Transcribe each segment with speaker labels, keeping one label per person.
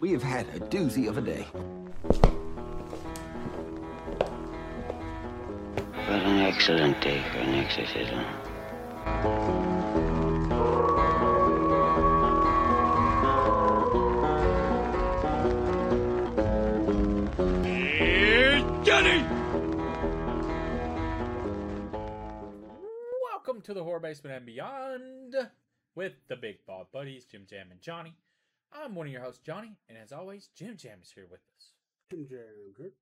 Speaker 1: We have had a doozy of a day.
Speaker 2: What an excellent day for an exorcism.
Speaker 3: Welcome to the Horror Basement and Beyond with the Big Bald Buddies, Jim Jam and Johnny. I'm one of your hosts, Johnny, and as always, Jim Jam is here with us.
Speaker 4: Jim Jam, good.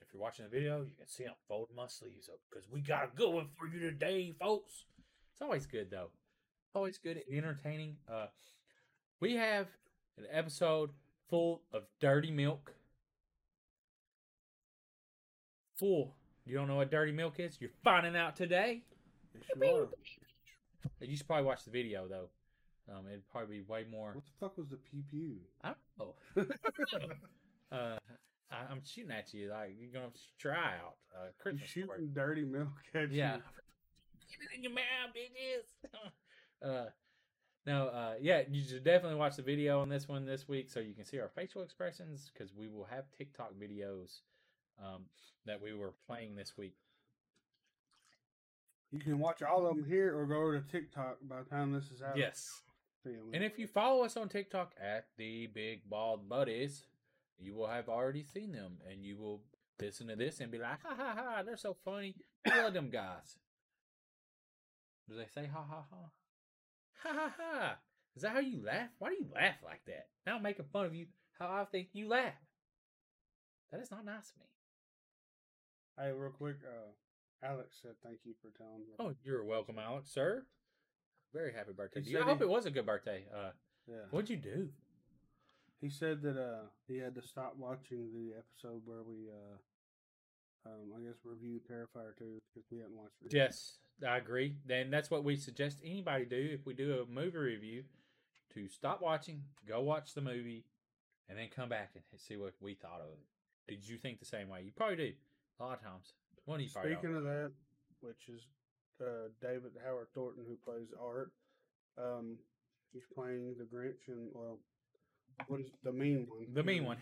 Speaker 3: If you're watching the video, you can see I'm folding my sleeves up because we got a good one for you today, folks. It's always good though. Always good, and entertaining. Uh, we have an episode full of dirty milk. Full. You don't know what dirty milk is? You're finding out today.
Speaker 4: Yes, you.
Speaker 3: You should probably watch the video though. Um, it'd probably be way more.
Speaker 4: What the fuck was the pew pew?
Speaker 3: I don't know. uh, I, I'm shooting at you like you're gonna try out uh, Christmas.
Speaker 4: shooting
Speaker 3: story.
Speaker 4: dirty milk at
Speaker 3: Yeah.
Speaker 4: you.
Speaker 3: Get it in your mouth, bitches. uh, no, uh, yeah, you should definitely watch the video on this one this week so you can see our facial expressions because we will have TikTok videos um, that we were playing this week.
Speaker 4: You can watch all of them here or go to TikTok by the time this is out.
Speaker 3: Yes.
Speaker 4: 'Em.
Speaker 3: And if you follow us on TikTok at the Big Bald Buddies, you will have already seen them, and you will listen to this and be like, "Ha ha ha! They're so funny. I love them guys." Do they say "ha ha ha"? Ha ha ha! Is that how you laugh? Why do you laugh like that? Now I'm making fun of you. How I think you laugh. That is not nice of me.
Speaker 4: Hey, real quick, uh, Alex said thank you for telling me.
Speaker 3: Oh, you're welcome, Alex, sir. Very happy birthday.
Speaker 4: He.
Speaker 3: I
Speaker 4: said
Speaker 3: hope
Speaker 4: he-
Speaker 3: it was a good birthday. Uh,
Speaker 4: yeah.
Speaker 3: what'd you do?
Speaker 4: He said that uh he had to stop watching the episode where we uh um I guess reviewed Terrifier 2 because we hadn't watched it.
Speaker 3: Yes, I agree. Then that's what we suggest anybody do if we do a movie review to stop watching, go watch the movie, and then come back and see what we thought of it. Did you think the same way? You probably do. A lot of times. One of you probably
Speaker 4: Speaking
Speaker 3: don't.
Speaker 4: of that, which is uh, David Howard Thornton who plays Art, um, he's playing the Grinch and well, what is the mean one?
Speaker 3: The mean one.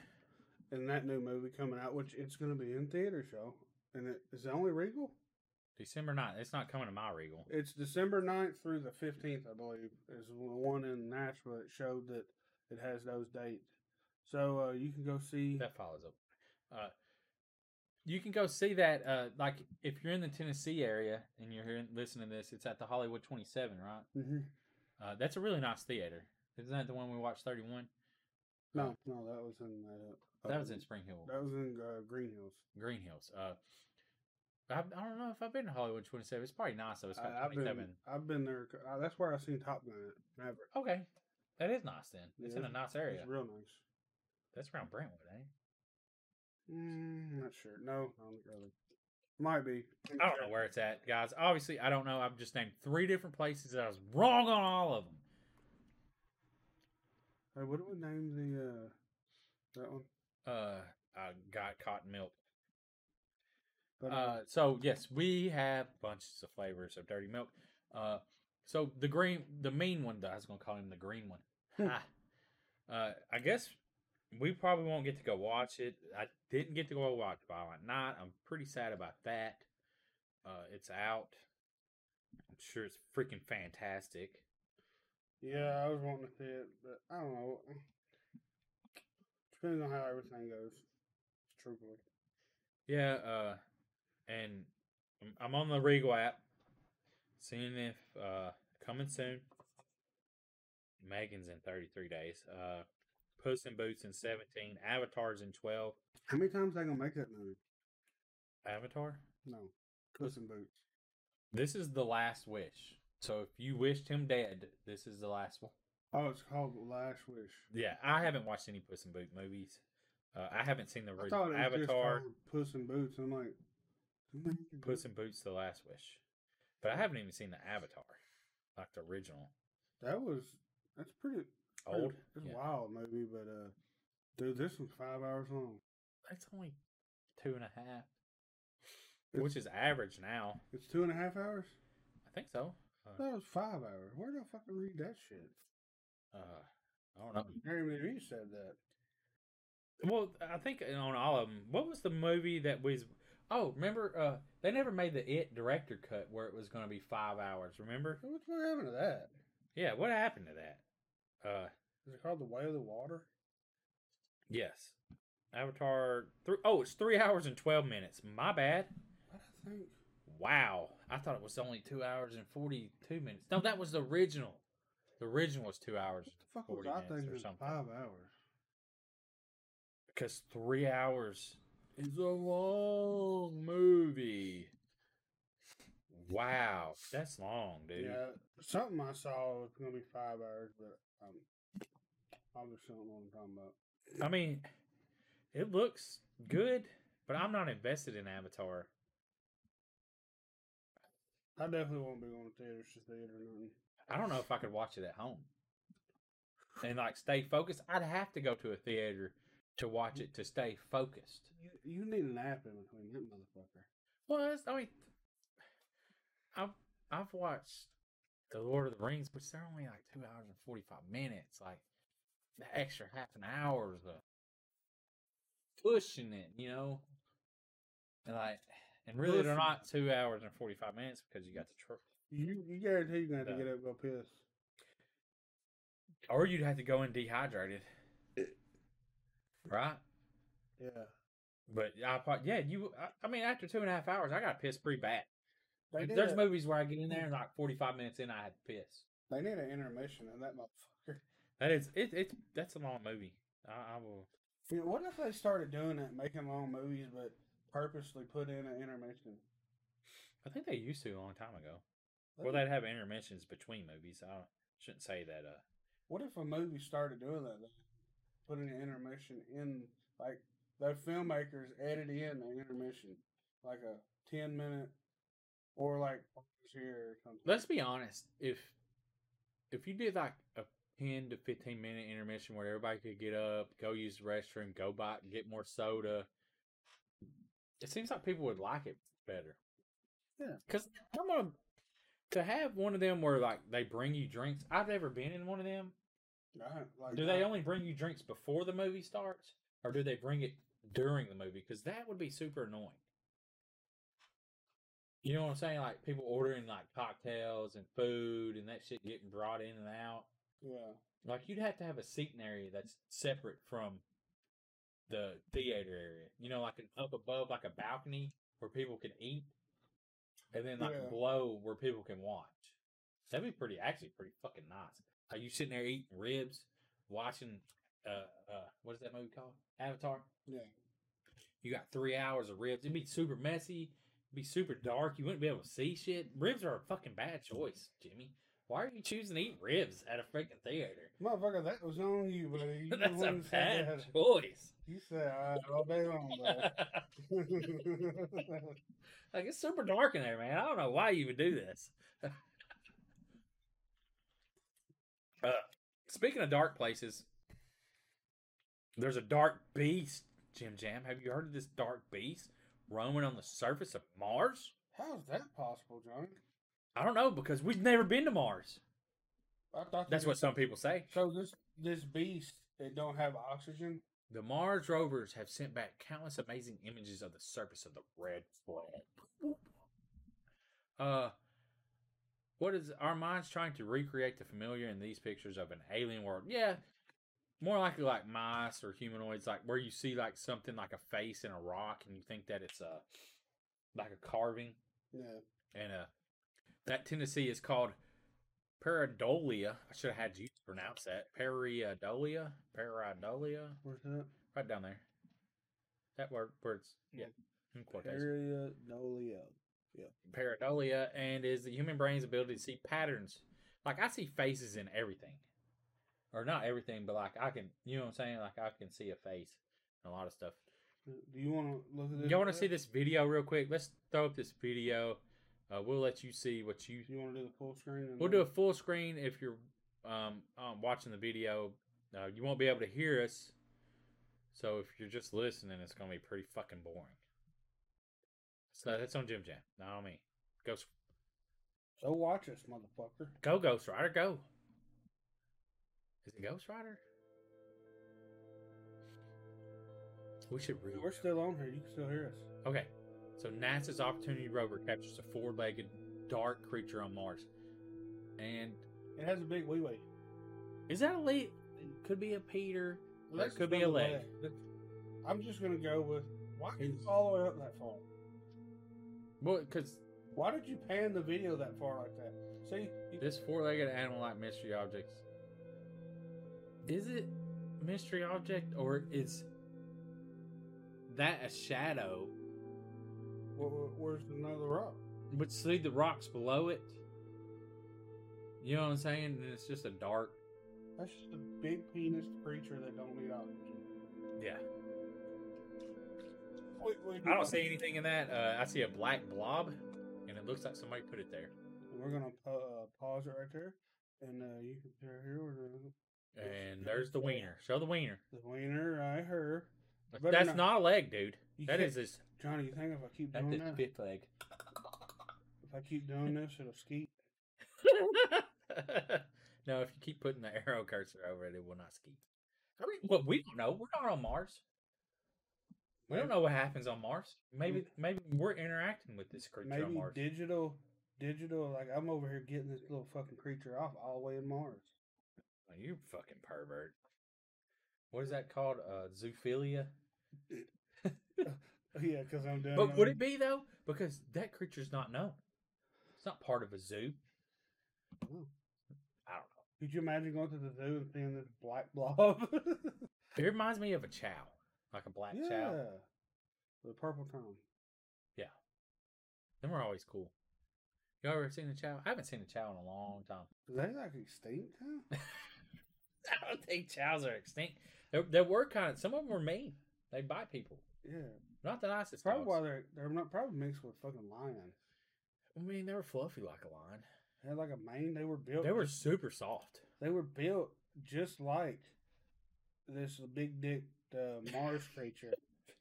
Speaker 4: In that new movie coming out, which it's going to be in theater show, and it is the only Regal.
Speaker 3: December 9th. It's not coming to my Regal.
Speaker 4: It's December 9th through the fifteenth, I believe, is the one in Nashville. It showed that it has those dates, so uh, you can go see.
Speaker 3: That follows up. Uh, you can go see that. Uh, like if you're in the Tennessee area and you're hearing, listening to this, it's at the Hollywood 27, right?
Speaker 4: Mm-hmm.
Speaker 3: Uh, that's a really nice theater. Isn't that the one we watched 31?
Speaker 4: No, no, that was in. Uh,
Speaker 3: That was in Spring Hill.
Speaker 4: That was in uh, Green Hills.
Speaker 3: Green Hills. Uh, I, I don't know if I've been to Hollywood 27. It's probably nice though. It's
Speaker 4: I, have been, I've been there. Uh, that's where I seen Top Gun at Maverick.
Speaker 3: Okay, that is nice then. It's
Speaker 4: Yeah,
Speaker 3: in a nice area.
Speaker 4: It's real nice.
Speaker 3: That's around Brentwood, ain't
Speaker 4: Mm, not sure. No, I don't really. Might be.
Speaker 3: I don't know where it's at, guys. Obviously, I don't know. I've just named three different places. and I was wrong on all of them.
Speaker 4: Hey, what do we name the uh that one?
Speaker 3: Uh, I got cotton milk.
Speaker 4: But,
Speaker 3: Uh, so yes, we have bunches of flavors of dirty milk. Uh, so the green, the mean one, though, I was gonna call him the green one. Ha. uh, I guess we probably won't get to go watch it. I didn't get to go watch Violent Night. I'm pretty sad about that. Uh, it's out. I'm sure it's freaking fantastic.
Speaker 4: yeah, I was wanting to see it, but I don't know. Depends on how everything goes. it's Truthfully.
Speaker 3: Yeah, uh, and I'm- I'm on the Regal app, seeing if uh coming soon. M3GAN's in 33 days. Uh, Puss in Boots in 17. Avatar's in 12.
Speaker 4: How many times they gonna make that movie?
Speaker 3: Avatar.
Speaker 4: No, Puss in Boots.
Speaker 3: This is the last wish. So if you wished him dead, this is the last one.
Speaker 4: Oh, it's called The Last Wish.
Speaker 3: Yeah, I haven't watched any Puss in Boots movies. Uh, I haven't seen the
Speaker 4: I
Speaker 3: original Avatar.
Speaker 4: Puss in Boots. I'm like,
Speaker 3: Puss in Boots: The Last Wish, but I haven't even seen the Avatar, like the original.
Speaker 4: That was that's pretty-
Speaker 3: Old.
Speaker 4: It's
Speaker 3: Yeah.
Speaker 4: wild maybe, but uh, dude, this was five hours long.
Speaker 3: It's only two and a half,
Speaker 4: It's-
Speaker 3: which is average now.
Speaker 4: It's two and a half hours.
Speaker 3: I think so. Uh,
Speaker 4: That was five hours. Where did I fucking read that shit?
Speaker 3: uh, I don't know.
Speaker 4: Jeremy Reed said that.
Speaker 3: Well, I think on all of them. What was the movie that was? Oh, remember? Uh, they never made the It director cut where it was going to be five hours. Remember?
Speaker 4: What's what happened to that?
Speaker 3: Yeah. What happened to that? Uh,
Speaker 4: Is it called The Way of the Water?
Speaker 3: yes. Avatar. Three, oh, it's three hours and twelve minutes. My bad.
Speaker 4: What I think.
Speaker 3: Wow. I thought it was only two hours and forty-two minutes. No, that was the original. The original was two hours
Speaker 4: What the fuck was I thinking?
Speaker 3: or something.
Speaker 4: Five hours.
Speaker 3: Because three hours is a long movie. Wow, that's long, dude.
Speaker 4: Yeah, something I saw was gonna be five hours, but um, obviously don't know what I'm talking about.
Speaker 3: I mean, it looks good, but I'm not invested in Avatar.
Speaker 4: I definitely won't be going to theaters to theater or nothing.
Speaker 3: I don't know if I could watch it at home and like stay focused. I'd have to go to a theater to watch it to stay focused.
Speaker 4: You, you need an app in between that motherfucker.
Speaker 3: Well, I mean, I've I've watched the Lord of the Rings, but they're only like two hours and forty five minutes. Like the extra half an hour is uh, pushing it, you know. And like, and really, they're not two hours and forty five minutes because you got the truck,
Speaker 4: You you guarantee you're gonna have to get up and go piss.
Speaker 3: or you'd have to go in dehydrated, right?
Speaker 4: Yeah.
Speaker 3: But I, thought, yeah, you. I, I mean, after two and a half hours, I got pissed pretty bad.
Speaker 4: They
Speaker 3: There's
Speaker 4: a,
Speaker 3: movies where I get in there and like forty five minutes in, I had to piss.
Speaker 4: they need an intermission in that motherfucker.
Speaker 3: That is it. It's that's a long movie. I, I will.
Speaker 4: Yeah, what if they started doing that, making long movies, but purposely put in an intermission?
Speaker 3: I think they used to a long time ago. Well, they'd have intermissions between movies. I shouldn't say that. Uh,
Speaker 4: What if a movie started doing that? Though? Putting an intermission in, like the filmmakers edit in the intermission, like a ten minute, or like here or something.
Speaker 3: let's be honest. If if you did like a ten to fifteen minute intermission where everybody could get up, go use the restroom, go buy, get more soda, it seems like people would like it better.
Speaker 4: Yeah.
Speaker 3: Because I'm gonna to have one of them where like they bring you drinks. I've never been in one of them.
Speaker 4: Like
Speaker 3: Do they
Speaker 4: I-
Speaker 3: only bring you drinks before the movie starts, or do they bring it during the movie? Because that would be super annoying. You know what I'm saying? Like people ordering like cocktails and food and that shit getting brought in and out.
Speaker 4: Yeah.
Speaker 3: Like you'd have to have a seating area that's separate from the theater area. You know, like an up above, like a balcony where people can eat, and then like
Speaker 4: Yeah.
Speaker 3: below where people can watch. That'd be pretty, actually, pretty fucking nice. Are you sitting there eating ribs, watching? Uh, uh, what is that movie called? Avatar.
Speaker 4: Yeah.
Speaker 3: You got three hours of ribs. It'd be super messy. Be super dark. You wouldn't be able to see shit. Ribs are a fucking bad choice, Jimmy. Why are you choosing to eat ribs at a freaking theater?
Speaker 4: Motherfucker, that was on you, buddy. You
Speaker 3: That's a
Speaker 4: one who said
Speaker 3: bad
Speaker 4: that.
Speaker 3: choice.
Speaker 4: You said all, right, all day long, bro.
Speaker 3: like it's super dark in there, man. I don't know why you would do this. uh, speaking of dark places, there's a dark beast, Jim Jam. Have you heard of this dark beast roaming on the surface of Mars?
Speaker 4: How is that possible, Johnny?
Speaker 3: I don't know because we've never been to Mars.
Speaker 4: I thought
Speaker 3: That's what some people say.
Speaker 4: So this this beast, it don't have oxygen.
Speaker 3: The Mars rovers have sent back countless amazing images of the surface of the red planet. Uh, what is our minds trying to recreate the familiar in these pictures of an alien world? Yeah, more likely like mice or humanoids, like where you see like something like a face in a rock, and you think that it's a like a carving,
Speaker 4: Yeah.
Speaker 3: and uh, that tendency is called pareidolia. I should have had you pronounce that. Pareidolia, pareidolia
Speaker 4: Where's that?
Speaker 3: right down there. That word, words, yeah, in quotation.
Speaker 4: Area
Speaker 3: Pareidolia, and is the human brain's ability to see patterns. Like I see faces in everything, or not everything, but like I can, you know what I'm saying? Like I can see a face in a lot of stuff.
Speaker 4: Do you want to look at this?
Speaker 3: Y'all want to see this video real quick? Let's throw up this video. Uh, we'll let you see what you.
Speaker 4: You want to do the full screen?
Speaker 3: We'll do a full screen if you're um, um watching the video. Uh, you won't be able to hear us, so if you're just listening, it's gonna be pretty fucking boring. So that's on Jim Jam, not on me. Go,
Speaker 4: So watch us, motherfucker.
Speaker 3: go, Ghost Rider, go. Is it Ghost Rider? We should really.
Speaker 4: We're still on here. You can still hear us.
Speaker 3: Okay, so NASA's Opportunity rover captures a four-legged dark creature on Mars, and
Speaker 4: It has a big wee wee.
Speaker 3: is that a lead? It could be a Peter. Or it could be a leg.
Speaker 4: I'm just gonna go with why did you all the way up that far?
Speaker 3: Well, because
Speaker 4: Why did you pan the video that far like that? See, you,
Speaker 3: this four-legged animal-like mystery object is it mystery object or is that a shadow?
Speaker 4: where- where's another rock?
Speaker 3: But see the rocks below it. You know what I'm saying? And it's just a dark.
Speaker 4: That's just a big penis creature that don't need oxygen.
Speaker 3: Yeah.
Speaker 4: Wait, wait,
Speaker 3: I don't see anything in that. Uh, I see a black blob, and it looks like somebody put it there.
Speaker 4: We're gonna uh, pause it right there, and uh, you can hear here where the,
Speaker 3: And there's the wiener. Show the wiener.
Speaker 4: the wiener right here. Better
Speaker 3: That's
Speaker 4: not-
Speaker 3: not a leg, dude.
Speaker 4: You
Speaker 3: That
Speaker 4: can't-
Speaker 3: is his.
Speaker 4: Johnny. You think if I keep
Speaker 3: That's
Speaker 4: doing
Speaker 3: his
Speaker 4: that,
Speaker 3: fifth leg.
Speaker 4: if I keep doing this, it'll skeet?
Speaker 3: no, if you keep putting the arrow cursor over it, it will not ski. I mean, well, we don't know. We're not on Mars. We don't know what happens on Mars. Maybe, maybe we're interacting with this creature on
Speaker 4: Maybe
Speaker 3: Mars.
Speaker 4: digital, digital. Like I'm over here getting this little fucking creature off all the way in Mars.
Speaker 3: Oh, you fucking pervert. What is that called? Uh, zoophilia.
Speaker 4: yeah, because I'm doing.
Speaker 3: But would it be though? Because that creature's not known. It's not part of a zoo.
Speaker 4: Ooh.
Speaker 3: I don't know.
Speaker 4: Could you imagine going to the zoo and seeing this black blob?
Speaker 3: It reminds me of a chow, like a black
Speaker 4: yeah,
Speaker 3: chow.
Speaker 4: the purple tongue. Yeah.
Speaker 3: Them are always cool. You ever seen a chow? I haven't seen a chow in a long time.
Speaker 4: Is that like extinct? Huh?
Speaker 3: I don't think chows are extinct. There, there were kind of some of them were mean. They bite people.
Speaker 4: Yeah,
Speaker 3: Not the nicest.
Speaker 4: probably
Speaker 3: dogs.
Speaker 4: why they're they're not probably mixed with fucking lion.
Speaker 3: I mean, they were fluffy like a lion.
Speaker 4: They had like a mane. They were built.
Speaker 3: They were super soft.
Speaker 4: They were built just like this big dick uh, Mars creature.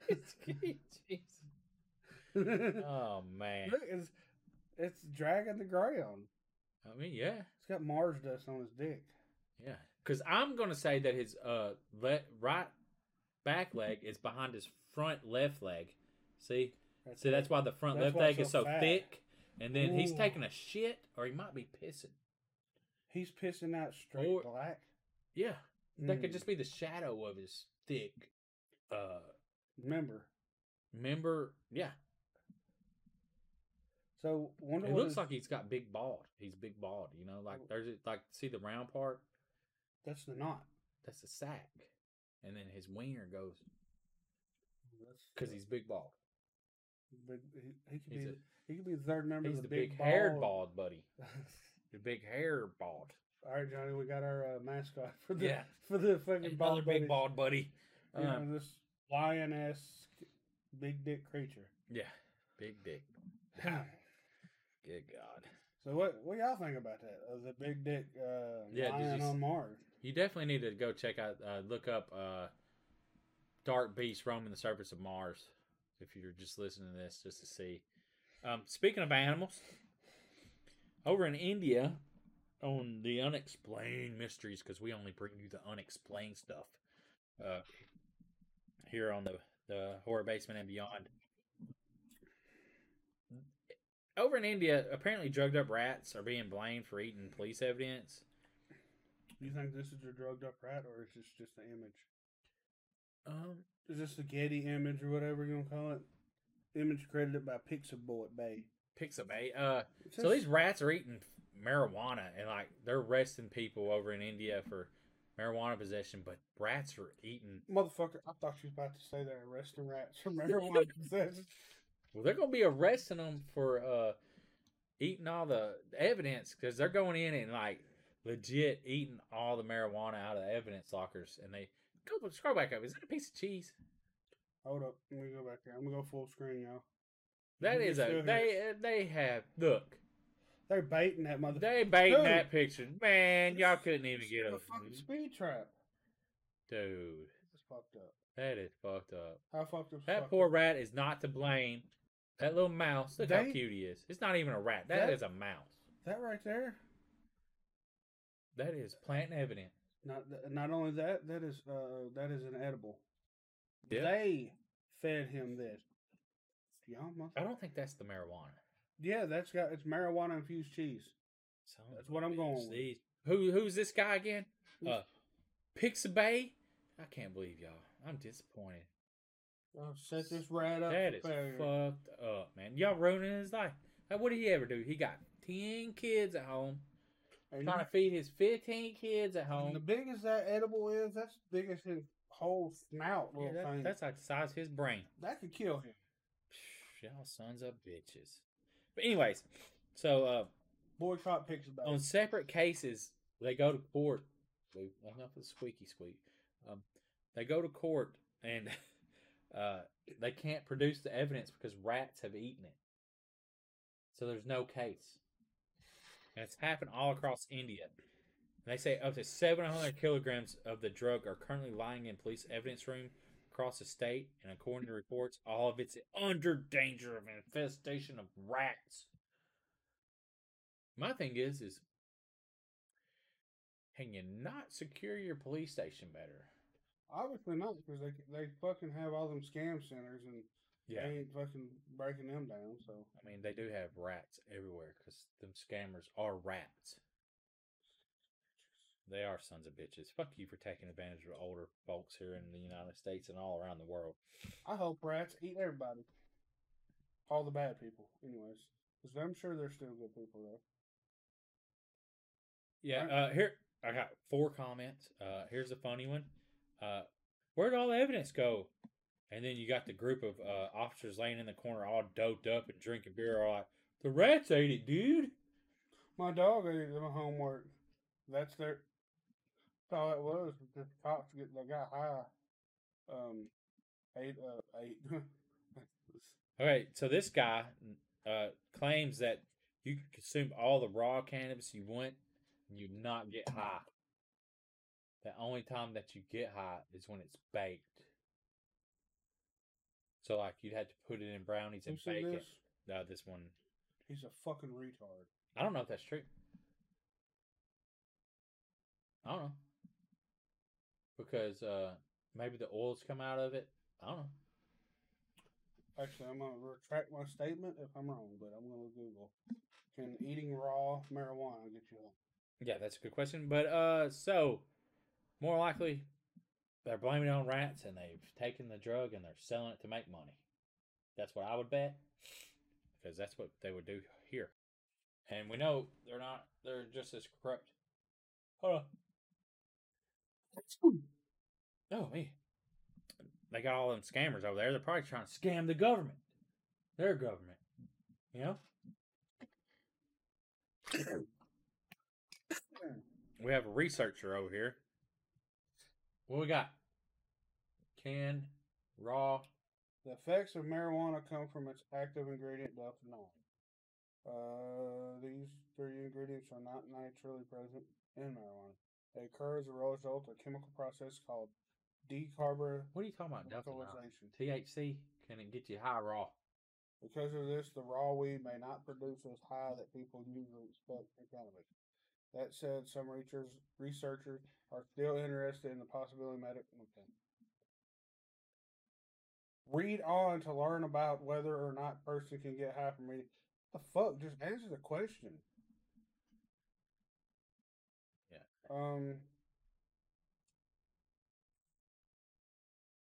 Speaker 3: oh man.
Speaker 4: Look, it's it's dragging the ground.
Speaker 3: I mean, yeah,
Speaker 4: It's got Mars dust on his dick.
Speaker 3: yeah. Because I'm gonna say that his uh le- right back leg is behind his front left leg. See, see that's why the front
Speaker 4: That's
Speaker 3: left leg
Speaker 4: it's
Speaker 3: is
Speaker 4: so
Speaker 3: so
Speaker 4: fat.
Speaker 3: thick. And then he's taking a shit, or he might be pissing.
Speaker 4: He's pissing out straight
Speaker 3: Or-
Speaker 4: black.
Speaker 3: Yeah, that could
Speaker 4: Mm.
Speaker 3: just be the shadow of his thick. Uh,
Speaker 4: Remember.
Speaker 3: member. Yeah,
Speaker 4: So wonder
Speaker 3: it looks
Speaker 4: his-
Speaker 3: like he's got big bald. He's big bald. You know,
Speaker 4: Oh.
Speaker 3: like there's like see the round part.
Speaker 4: That's the knot.
Speaker 3: That's the sack, and then his wiener goes because he's big bald.
Speaker 4: big, he, he could
Speaker 3: He's
Speaker 4: be
Speaker 3: a-
Speaker 4: he could be the third member
Speaker 3: He's
Speaker 4: of
Speaker 3: the
Speaker 4: the,
Speaker 3: big,
Speaker 4: big,
Speaker 3: haired bald buddy. The big hair bald.
Speaker 4: All right, Johnny, we got our uh, mascot for the
Speaker 3: Yeah.
Speaker 4: for the fucking
Speaker 3: Another
Speaker 4: bald
Speaker 3: big bald buddy. Um,
Speaker 4: this lioness big dick creature.
Speaker 3: yeah, big dick. Good God.
Speaker 4: So what what y'all think about that? Of the big dick uh,
Speaker 3: Yeah,
Speaker 4: lion on Mars?
Speaker 3: You definitely need to go check out, uh, look up uh, Dark Beast roaming the surface of Mars if you're just listening to this just to see. Um, speaking of animals, over in India, on the unexplained mysteries, because we only bring you the unexplained stuff uh, here on the, the horror basement and beyond. Over in India, apparently drugged up rats are being blamed for eating police evidence.
Speaker 4: Do you think this is a drugged up rat, or is this just an image?
Speaker 3: Um,
Speaker 4: Is this a Getty image or whatever you gonna call it? Image credited by Pixabay Bay.
Speaker 3: Pixabay. Uh, so these rats are eating marijuana, and like they're arresting people over in India for marijuana possession, but rats are eating.
Speaker 4: motherfucker, I thought you was about to say they're arresting rats for marijuana possession.
Speaker 3: Well, they're gonna be arresting them for uh eating all the evidence because they're going in and like legit eating all the marijuana out of the evidence lockers, and they go scroll back up. Is that a piece of cheese?
Speaker 4: Hold up, let me go back there. I'm gonna go full screen, y'all.
Speaker 3: That is a they uh, they have look
Speaker 4: They're baiting that motherfucker.
Speaker 3: they baiting
Speaker 4: Dude,
Speaker 3: that picture, man. Y'all couldn't even get a
Speaker 4: fucking speed trap.
Speaker 3: dude.
Speaker 4: It's fucked up.
Speaker 3: That is fucked up.
Speaker 4: How fucked up?
Speaker 3: That
Speaker 4: fucked
Speaker 3: poor
Speaker 4: up?
Speaker 3: rat is not to blame. That little mouse, look how cute he is. It's not even a rat.
Speaker 4: That-
Speaker 3: that is a mouse.
Speaker 4: That right there.
Speaker 3: That is plant evidence.
Speaker 4: Not not only that, that is uh that is an edible.
Speaker 3: Yeah.
Speaker 4: They fed him this. Y'all must-
Speaker 3: I don't think that's the marijuana.
Speaker 4: Yeah, that's got it's marijuana infused cheese.
Speaker 3: Son
Speaker 4: That's what I'm going with.
Speaker 3: Who who's this guy again?
Speaker 4: Who's-
Speaker 3: Uh, Pixabay. I can't believe y'all. I'm disappointed.
Speaker 4: I'll set this rat up.
Speaker 3: That is
Speaker 4: failure.
Speaker 3: fucked up, man. Y'all ruining his life. Like, what did he ever do? He got ten kids at home,
Speaker 4: And
Speaker 3: trying to feed his fifteen kids at home.
Speaker 4: the biggest that edible is, that's the biggest his whole snout
Speaker 3: Yeah,
Speaker 4: little
Speaker 3: that-
Speaker 4: thing.
Speaker 3: that's like the size of his brain.
Speaker 4: that could kill him.
Speaker 3: Y'all sons of bitches. But anyways, so uh,
Speaker 4: Boycott Pixabay.
Speaker 3: on separate cases, they go to court. Enough of the squeaky squeak. Um, they go to court and uh, they can't produce the evidence because rats have eaten it. So there's no case. And it's happened all across India. And they say up to 700 kilograms of the drug are currently lying in police evidence room across the state. And according to reports, all of it's under danger of infestation of rats. My thing is, is can you not secure your police station better?
Speaker 4: Obviously not, because they they fucking have all them scam centers and
Speaker 3: Yeah.
Speaker 4: they ain't fucking breaking them down. So
Speaker 3: I mean, they do have rats everywhere because them scammers are rats. They are sons of bitches. Fuck you for taking advantage of older folks here in the United States and all around the world.
Speaker 4: I hope rats eat everybody, all the bad people. Anyways, because I'm sure they're still good people though.
Speaker 3: Yeah,
Speaker 4: Alright.
Speaker 3: uh, here I got four comments. Uh, here's a funny one. Uh, where'd all the evidence go? And then you got the group of uh, officers laying in the corner, all doped up and drinking beer. All like, the rats ate it, dude.
Speaker 4: My dog ate my homework. That's their. That's all it was. Just cops get they got high. Um, ate uh ate.
Speaker 3: Okay, so this guy uh, claims that you can consume all the raw cannabis you want and you not get high. The only time that you get high is when it's baked. So, like, you'd have to put it in brownies and bake
Speaker 4: this?
Speaker 3: it. Uh, this one,
Speaker 4: He's a fucking retard.
Speaker 3: I don't know if that's true. I don't know. Because uh, maybe the oils come out of it. I don't know.
Speaker 4: Actually, I'm gonna retract my statement if I'm wrong, but I'm gonna Google. Can eating raw marijuana get you high?
Speaker 3: Yeah, that's a good question. But uh so more likely they're blaming it on rats and they've taken the drug and they're selling it to make money. That's what I would bet. Because that's what they would do here. And we know they're not they're just as corrupt. Hold on. Oh me. They got all them scammers over there. They're probably trying to scam the government. Their government. You know? We have a researcher over here. What we got? Canned, raw.
Speaker 4: The effects of marijuana come from its active ingredient delphinol. Uh, these three ingredients are not naturally present in marijuana. They occur as a result of a chemical process called decarboxylation.
Speaker 3: What are you talking about? Delphinol? THC? Can it get you high raw?
Speaker 4: Because of this, the raw weed may not produce as high that people usually expect from cannabis. That said, some researchers, researchers are still interested in the possibility of medical. Okay. Read on to learn about whether or not person can get high from eating. The fuck? Just answer the question.
Speaker 3: Yeah.
Speaker 4: Um.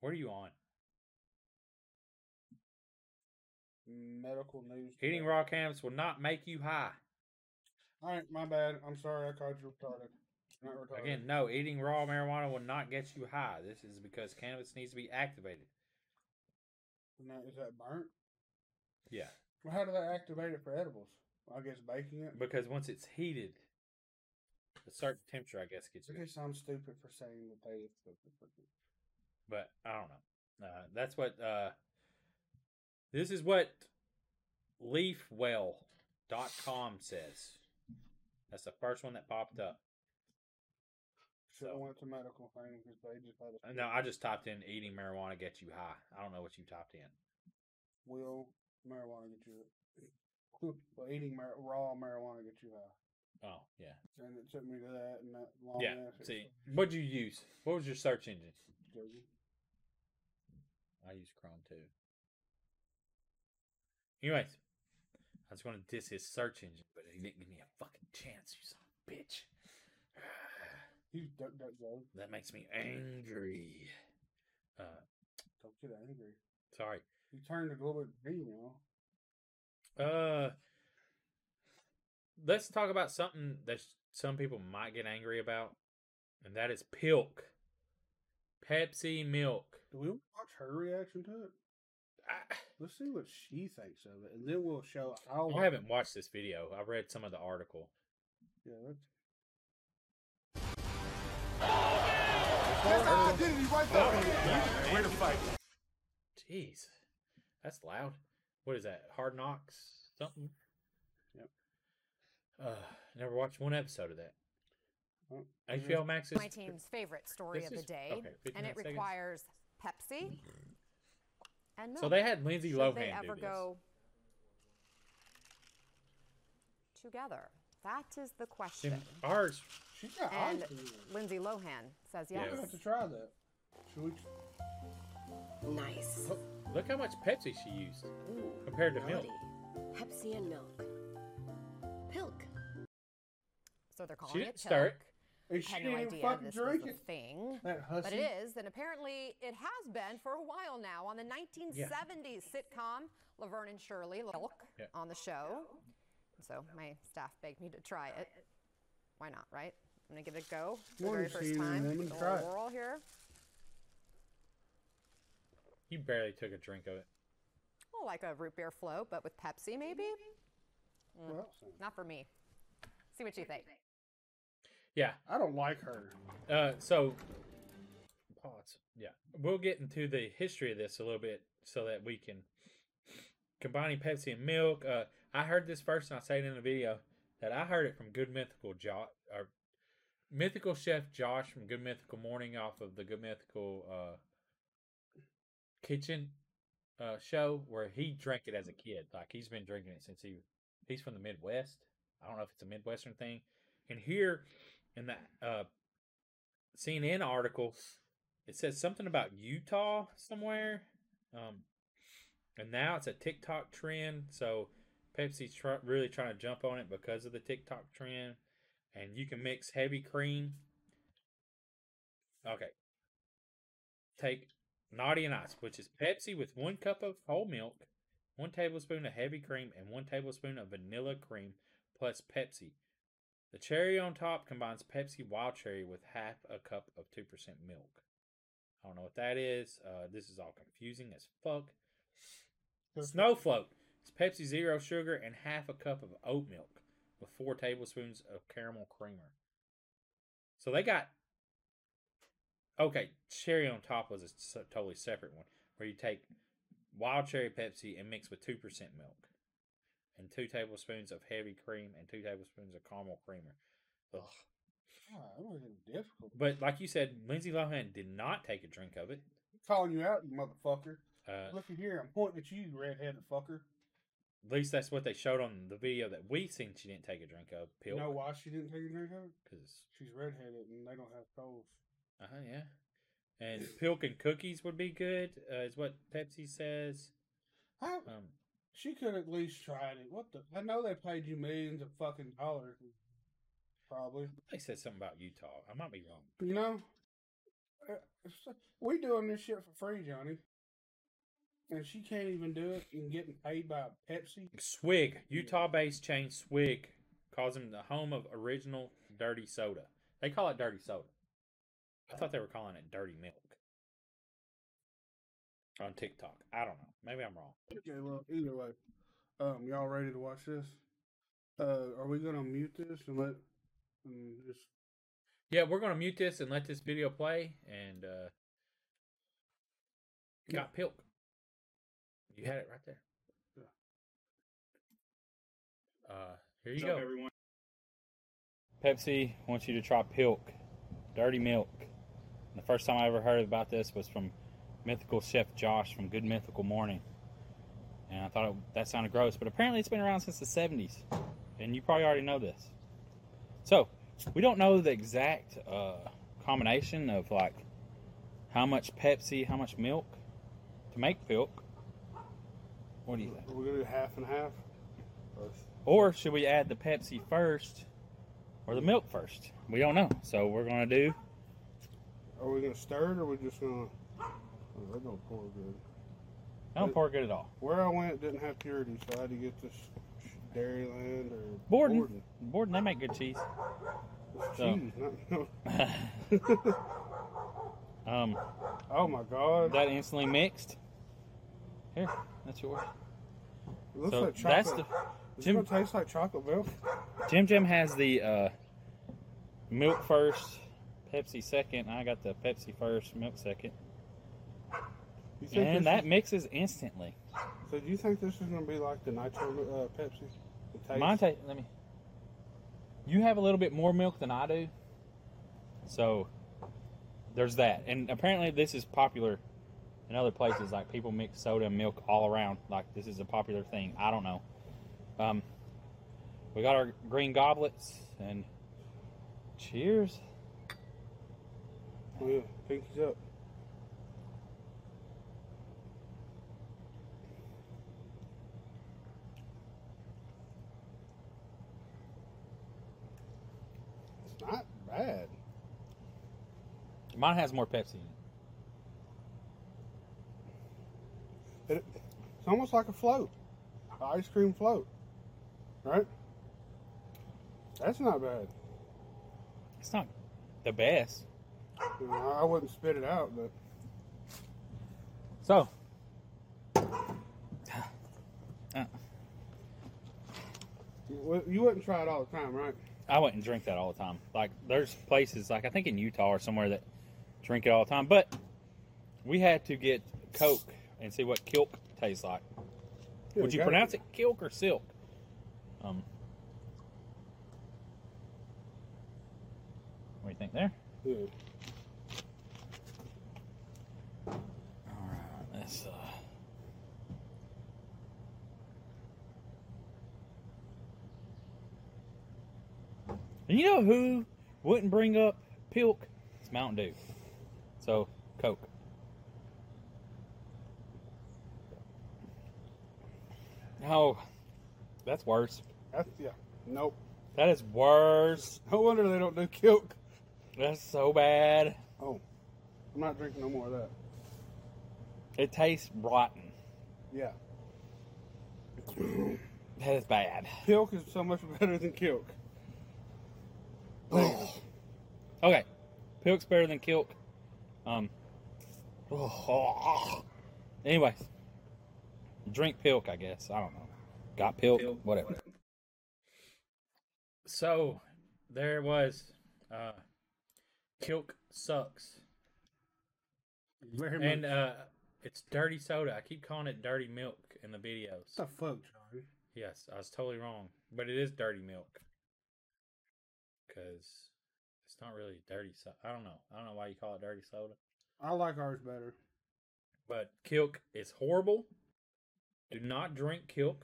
Speaker 3: What are you on?
Speaker 4: Medical news.
Speaker 3: Eating raw cannabis will not make you high.
Speaker 4: All right, my bad. I'm sorry. I called you retarded.
Speaker 3: Again, no, eating raw marijuana will not get you high. This is because cannabis needs to be activated.
Speaker 4: Now, is that burnt?
Speaker 3: Yeah.
Speaker 4: Well, how do they activate it for edibles? I guess baking it.
Speaker 3: Because once it's heated, a certain temperature, I guess, gets
Speaker 4: I guess I'm stupid for saying that they.
Speaker 3: But I don't know. Uh, that's what. Uh, this is what LeafWell.com says. That's the first one that popped up.
Speaker 4: Should
Speaker 3: So-
Speaker 4: went to medical thing because they just had a uh,
Speaker 3: No, I just typed in eating marijuana gets you high. I don't know what you typed in.
Speaker 4: will marijuana get you. Well, eating mar- raw marijuana get you high,
Speaker 3: Oh, yeah.
Speaker 4: and it took me to that and that long
Speaker 3: Yeah. See, what'd you use? What was your search engine?
Speaker 4: Josie.
Speaker 3: I use Chrome too. Anyways, I was going to diss his search engine, but he didn't give me a fucking chance, you son of a bitch.
Speaker 4: He's duck duck go.
Speaker 3: That makes me angry. Uh,
Speaker 4: Don't get angry.
Speaker 3: sorry.
Speaker 4: He turned a little bit green, you know.
Speaker 3: Uh, let's talk about something that some people might get angry about, and that is Pilk. Pepsi milk.
Speaker 4: Do we watch her reaction to it?
Speaker 3: I,
Speaker 4: Let's see what she thinks of it, and then we'll show how.
Speaker 3: I haven't watched this video. I read some of the article.
Speaker 4: Yeah, let's.
Speaker 3: Jeez, that's loud. What is that? Hard Knocks something?
Speaker 4: Yep.
Speaker 3: Uh, never watched one episode of that.
Speaker 4: Oh,
Speaker 3: HBO Max is
Speaker 5: my team's favorite story
Speaker 3: this
Speaker 5: of the
Speaker 3: is-
Speaker 5: day,
Speaker 3: okay,
Speaker 5: and it
Speaker 3: seconds.
Speaker 5: requires Pepsi and milk.
Speaker 3: So they had Lindsay
Speaker 5: Should
Speaker 3: Lohan
Speaker 5: they
Speaker 3: do
Speaker 5: ever
Speaker 3: this.
Speaker 5: go together? That is the
Speaker 3: See,
Speaker 5: question.
Speaker 3: ours,
Speaker 4: She's got
Speaker 5: And
Speaker 4: eyes.
Speaker 5: Lindsay Lohan says yes.
Speaker 3: Yeah.
Speaker 5: yes.
Speaker 4: We have to try that. Should we?
Speaker 6: Nice.
Speaker 3: Oh, look how much Pepsi she used
Speaker 6: Ooh,
Speaker 3: compared to milk.
Speaker 6: Pepsi and milk. Pilk.
Speaker 5: So they're calling
Speaker 3: She
Speaker 5: it
Speaker 3: didn't stir it.
Speaker 5: Pilk.
Speaker 4: And she
Speaker 5: Had no
Speaker 4: didn't
Speaker 5: idea
Speaker 4: fucking
Speaker 5: this
Speaker 4: drink
Speaker 5: was a
Speaker 4: it.
Speaker 5: thing.
Speaker 4: That hussy.
Speaker 5: But it is, and apparently it has been for a while now on the 1970s sitcom Laverne and Shirley Milk
Speaker 3: Yeah.
Speaker 5: on the show. So my staff begged me to try it. Why not, right? I'm gonna give it a go for the
Speaker 4: Wanna
Speaker 5: very first time.
Speaker 4: then
Speaker 5: Give a
Speaker 4: try it.
Speaker 5: little whirl here.
Speaker 3: You barely took a drink of it.
Speaker 5: Oh, like a root beer float, but with Pepsi, maybe?
Speaker 4: Well,
Speaker 5: Not for me. See what you think.
Speaker 3: Yeah.
Speaker 4: I don't like her.
Speaker 3: Uh, so, pause. Yeah, we'll get into the history of this a little bit so that we can combining Pepsi and milk. Uh, I heard this first, and I say it in the video that I heard it from Good Mythical Josh or Mythical Chef Josh from Good Mythical Morning off of the Good Mythical uh, Kitchen uh, show where he drank it as a kid. Like he's been drinking it since he he's from the Midwest. I don't know if it's a Midwestern thing. And here in that uh, CNN article, it says something about Utah somewhere. Um, and now it's a TikTok trend. So Pepsi's really trying to jump on it because of the TikTok trend. And you can mix heavy cream. Okay. Take Naughty and Nice, which is Pepsi with one cup of whole milk, one tablespoon of heavy cream, and one tablespoon of vanilla cream plus Pepsi. The cherry on top combines Pepsi Wild Cherry with half a cup of 2% milk. I don't know what that is. Uh, this is all confusing as fuck. Snow Float is Pepsi Zero Sugar and half a cup of oat milk with four tablespoons of caramel creamer. So they got. Okay, cherry on top was a totally separate one where you take wild cherry Pepsi and mix with 2% milk and two tablespoons of heavy cream and two tablespoons of caramel creamer. Ugh.
Speaker 4: God, difficult.
Speaker 3: But like you said, Lindsay Lohan did not take a drink of it.
Speaker 4: calling you out, you motherfucker.
Speaker 3: Uh,
Speaker 4: Look at here, I'm pointing at you, red-headed fucker.
Speaker 3: At least that's what they showed on the video that we seen. She didn't take a drink of.
Speaker 4: You
Speaker 3: Pilk.
Speaker 4: know why she didn't take a drink of it?
Speaker 3: Because,
Speaker 4: She's redheaded and they don't have colds.
Speaker 3: uh huh, yeah. And Pilk and cookies would be good, uh, is what Pepsi says.
Speaker 4: How?
Speaker 3: Um,
Speaker 4: She could at least tried it. What the? I know they paid you millions of fucking dollars. Probably.
Speaker 3: they said something about Utah. I might be wrong.
Speaker 4: You know, Uh, we doing this shit for free, Johnny. And she can't even do it and getting paid by Pepsi.
Speaker 3: Swig, Utah-based chain Swig, calls them the home of original dirty soda. They call it dirty soda. I thought they were calling it dirty milk on TikTok. I don't know. Maybe I'm wrong.
Speaker 4: Okay, well, either way, um, y'all ready to watch this? Uh, are we gonna mute this and let and just
Speaker 3: Yeah, we're gonna mute this and let this video play. And uh, got Pilk. You had it right there. Uh, here you go.
Speaker 7: everyone?
Speaker 3: Pepsi wants you to try Pilk, dirty milk. And the first time I ever heard about this was from Mythical Chef Josh from Good Mythical Morning. And I thought it, that sounded gross, but apparently it's been around since the 70s. And you probably already know this. So, we don't know the exact uh, combination of like how much Pepsi, how much milk. to make pilk. What do you think?
Speaker 4: We're gonna do half and half. Or-
Speaker 3: Or should we add the Pepsi first or the milk first? We don't know. So we're gonna do.
Speaker 4: Are we gonna stir it, or are we just gonna? Oh, that don't pour good.
Speaker 3: I don't pour good at all.
Speaker 4: Where I went didn't have purity, so I had to get this Dairyland or
Speaker 3: Borden.
Speaker 4: Borden.
Speaker 3: Borden, they make good cheese.
Speaker 4: It's
Speaker 3: So-
Speaker 4: cheese, not no.
Speaker 3: Um,
Speaker 4: oh my god!
Speaker 3: that instantly mixed. Here, that's yours.
Speaker 4: it looks
Speaker 3: So
Speaker 4: like
Speaker 3: that's the
Speaker 4: Does
Speaker 3: Jim-
Speaker 4: it taste like chocolate milk?
Speaker 3: Jim Jim has the uh, milk first, Pepsi second. I got the Pepsi first, milk second,
Speaker 4: You
Speaker 3: and
Speaker 4: this
Speaker 3: that
Speaker 4: is-
Speaker 3: mixes instantly.
Speaker 4: so do you think this is gonna be like the nitro uh, Pepsi? The?
Speaker 3: Mine ta- let me. You have a little bit more milk than I do, so there's that. And apparently, this is popular in other places. Like people mix soda and milk all around. Like this is a popular thing. I don't know. Um, we got our green goblets and cheers.
Speaker 4: Oh, yeah, pinkies up. It's not bad.
Speaker 3: Mine has more Pepsi in it.
Speaker 4: It, it's almost like a float, an ice cream float, right? That's not bad.
Speaker 3: It's not the best.
Speaker 4: You know, I wouldn't spit it out, but
Speaker 3: So. Uh,
Speaker 4: you, you wouldn't try it all the time, right?
Speaker 3: I wouldn't drink that all the time. Like there's places like I think in Utah or somewhere that drink it all the time. But we had to get Coke and see what Kilk tastes like. Would you pronounce it Kilk or Silk? Um, what do you think there?
Speaker 4: Yeah.
Speaker 3: All right, let's. Uh... And you know who wouldn't bring up Pilk? It's Mountain Dew. So Coke. No, that's worse.
Speaker 4: That's, yeah. Nope.
Speaker 3: That is worse.
Speaker 4: No wonder they don't do kilk.
Speaker 3: That's so bad.
Speaker 4: Oh, I'm not drinking no more of that.
Speaker 3: It tastes rotten.
Speaker 4: Yeah.
Speaker 3: That is bad.
Speaker 4: Kilk is so much better than kilk.
Speaker 3: Okay, Pilk's better than Kilk. Um. Anyways, drink Pilk, I guess. I don't know. Got Pilk,
Speaker 4: Pilk,
Speaker 3: whatever. So there it was uh, Kilk sucks,
Speaker 4: Very much.
Speaker 3: and uh, it's dirty soda. I keep calling it dirty milk in the videos.
Speaker 4: what the fuck, Johnny?
Speaker 3: Yes, I was totally wrong, but it is dirty milk because it's not really dirty soda. I don't know. I don't know why you call it dirty soda.
Speaker 4: I like ours better.
Speaker 3: But Kilk is horrible. Do not drink Kilk.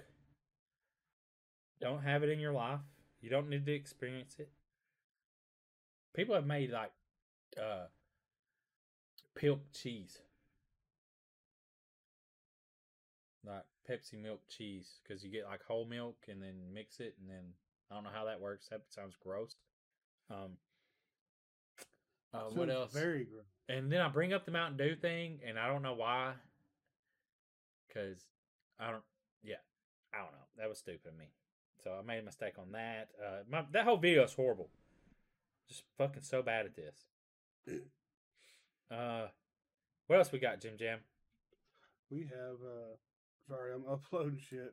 Speaker 3: Don't have it in your life. You don't need to experience it. People have made like uh Pilk cheese. Like Pepsi milk cheese because you get like whole milk and then mix it and then I don't know how that works. That sounds gross. Um uh, what else?
Speaker 4: Very gross.
Speaker 3: And then I bring up the Mountain Dew thing, and I don't know why. Because I don't, yeah, I don't know. That was stupid of me. So I made a mistake on that. Uh, my, that whole video is horrible. Just fucking so bad at this. Uh, what else we got, Jim Jam?
Speaker 4: We have. uh Sorry, I'm uploading shit.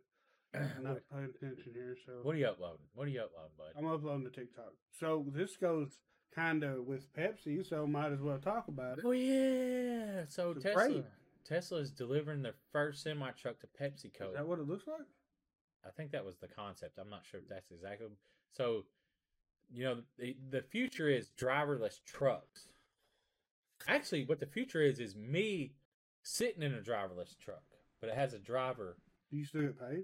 Speaker 4: I'm not paying attention here, so
Speaker 3: What are you uploading? What are you uploading, bud?
Speaker 4: I'm uploading to TikTok. So this goes kind of with Pepsi, so might as well talk about it.
Speaker 3: Oh yeah. So
Speaker 4: It's
Speaker 3: Tesla. Tesla is delivering their first semi truck to PepsiCo.
Speaker 4: Is that what it looks like?
Speaker 3: I think that was the concept. I'm not sure if that's exactly. So, you know, the, the future is driverless trucks. Actually, what the future is is me sitting in a driverless truck, but it has a driver.
Speaker 4: Do you still get paid?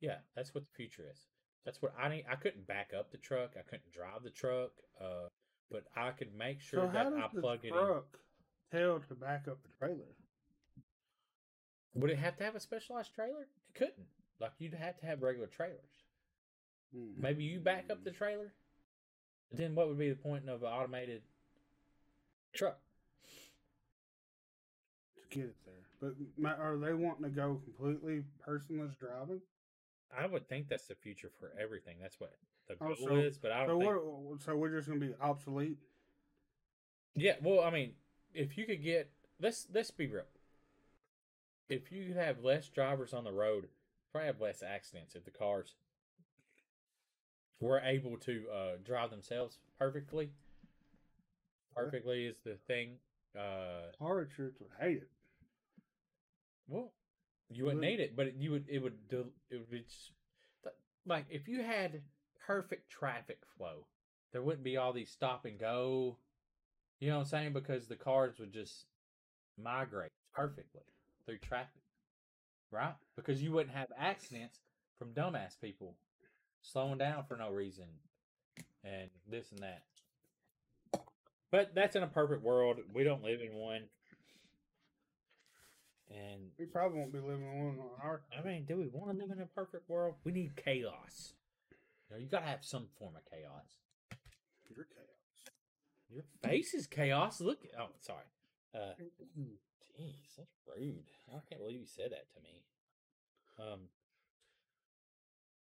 Speaker 3: Yeah, that's what the future is. That's what I need. I couldn't back up the truck. I couldn't drive the truck. Uh, but I could make sure
Speaker 4: so
Speaker 3: that I plug it in.
Speaker 4: truck tell to back up the trailer?
Speaker 3: Would it have to have a specialized trailer? It couldn't. Like you'd have to have regular trailers.
Speaker 4: Hmm.
Speaker 3: Maybe you back up the trailer. Then what would be the point of an automated truck?
Speaker 4: to get it there. But ma- are they wanting to go completely personless driving?
Speaker 3: I would think that's the future for everything. That's what the
Speaker 4: Oh,
Speaker 3: goal
Speaker 4: so-
Speaker 3: is, but I
Speaker 4: So
Speaker 3: don't think.
Speaker 4: what? So we're just gonna be obsolete?
Speaker 3: Yeah, well, I mean, if you could get let's let's be real. If you could have less drivers on the road, probably have less accidents if the cars were able to uh, drive themselves perfectly. Perfectly is the thing. Uh,
Speaker 4: Car insurance would hate it.
Speaker 3: well, you wouldn't
Speaker 4: Would-
Speaker 3: need it, but you would. It would. do- It would be just, like if you had perfect traffic flow, there wouldn't be all these stop and go. You know what I'm saying? Because the cars would just migrate perfectly through traffic, right? Because you wouldn't have accidents from dumbass people slowing down for no reason and this and that. But that's in a perfect world. We don't live in one. And
Speaker 4: We probably won't be living in one on our.
Speaker 3: I mean, do we want to live in a perfect world? We need chaos. You know, you gotta have some form of chaos.
Speaker 4: Your chaos.
Speaker 3: Your face is chaos. Look. Oh, sorry. Uh, jeez, that's rude. I can't believe you said that to me. Um,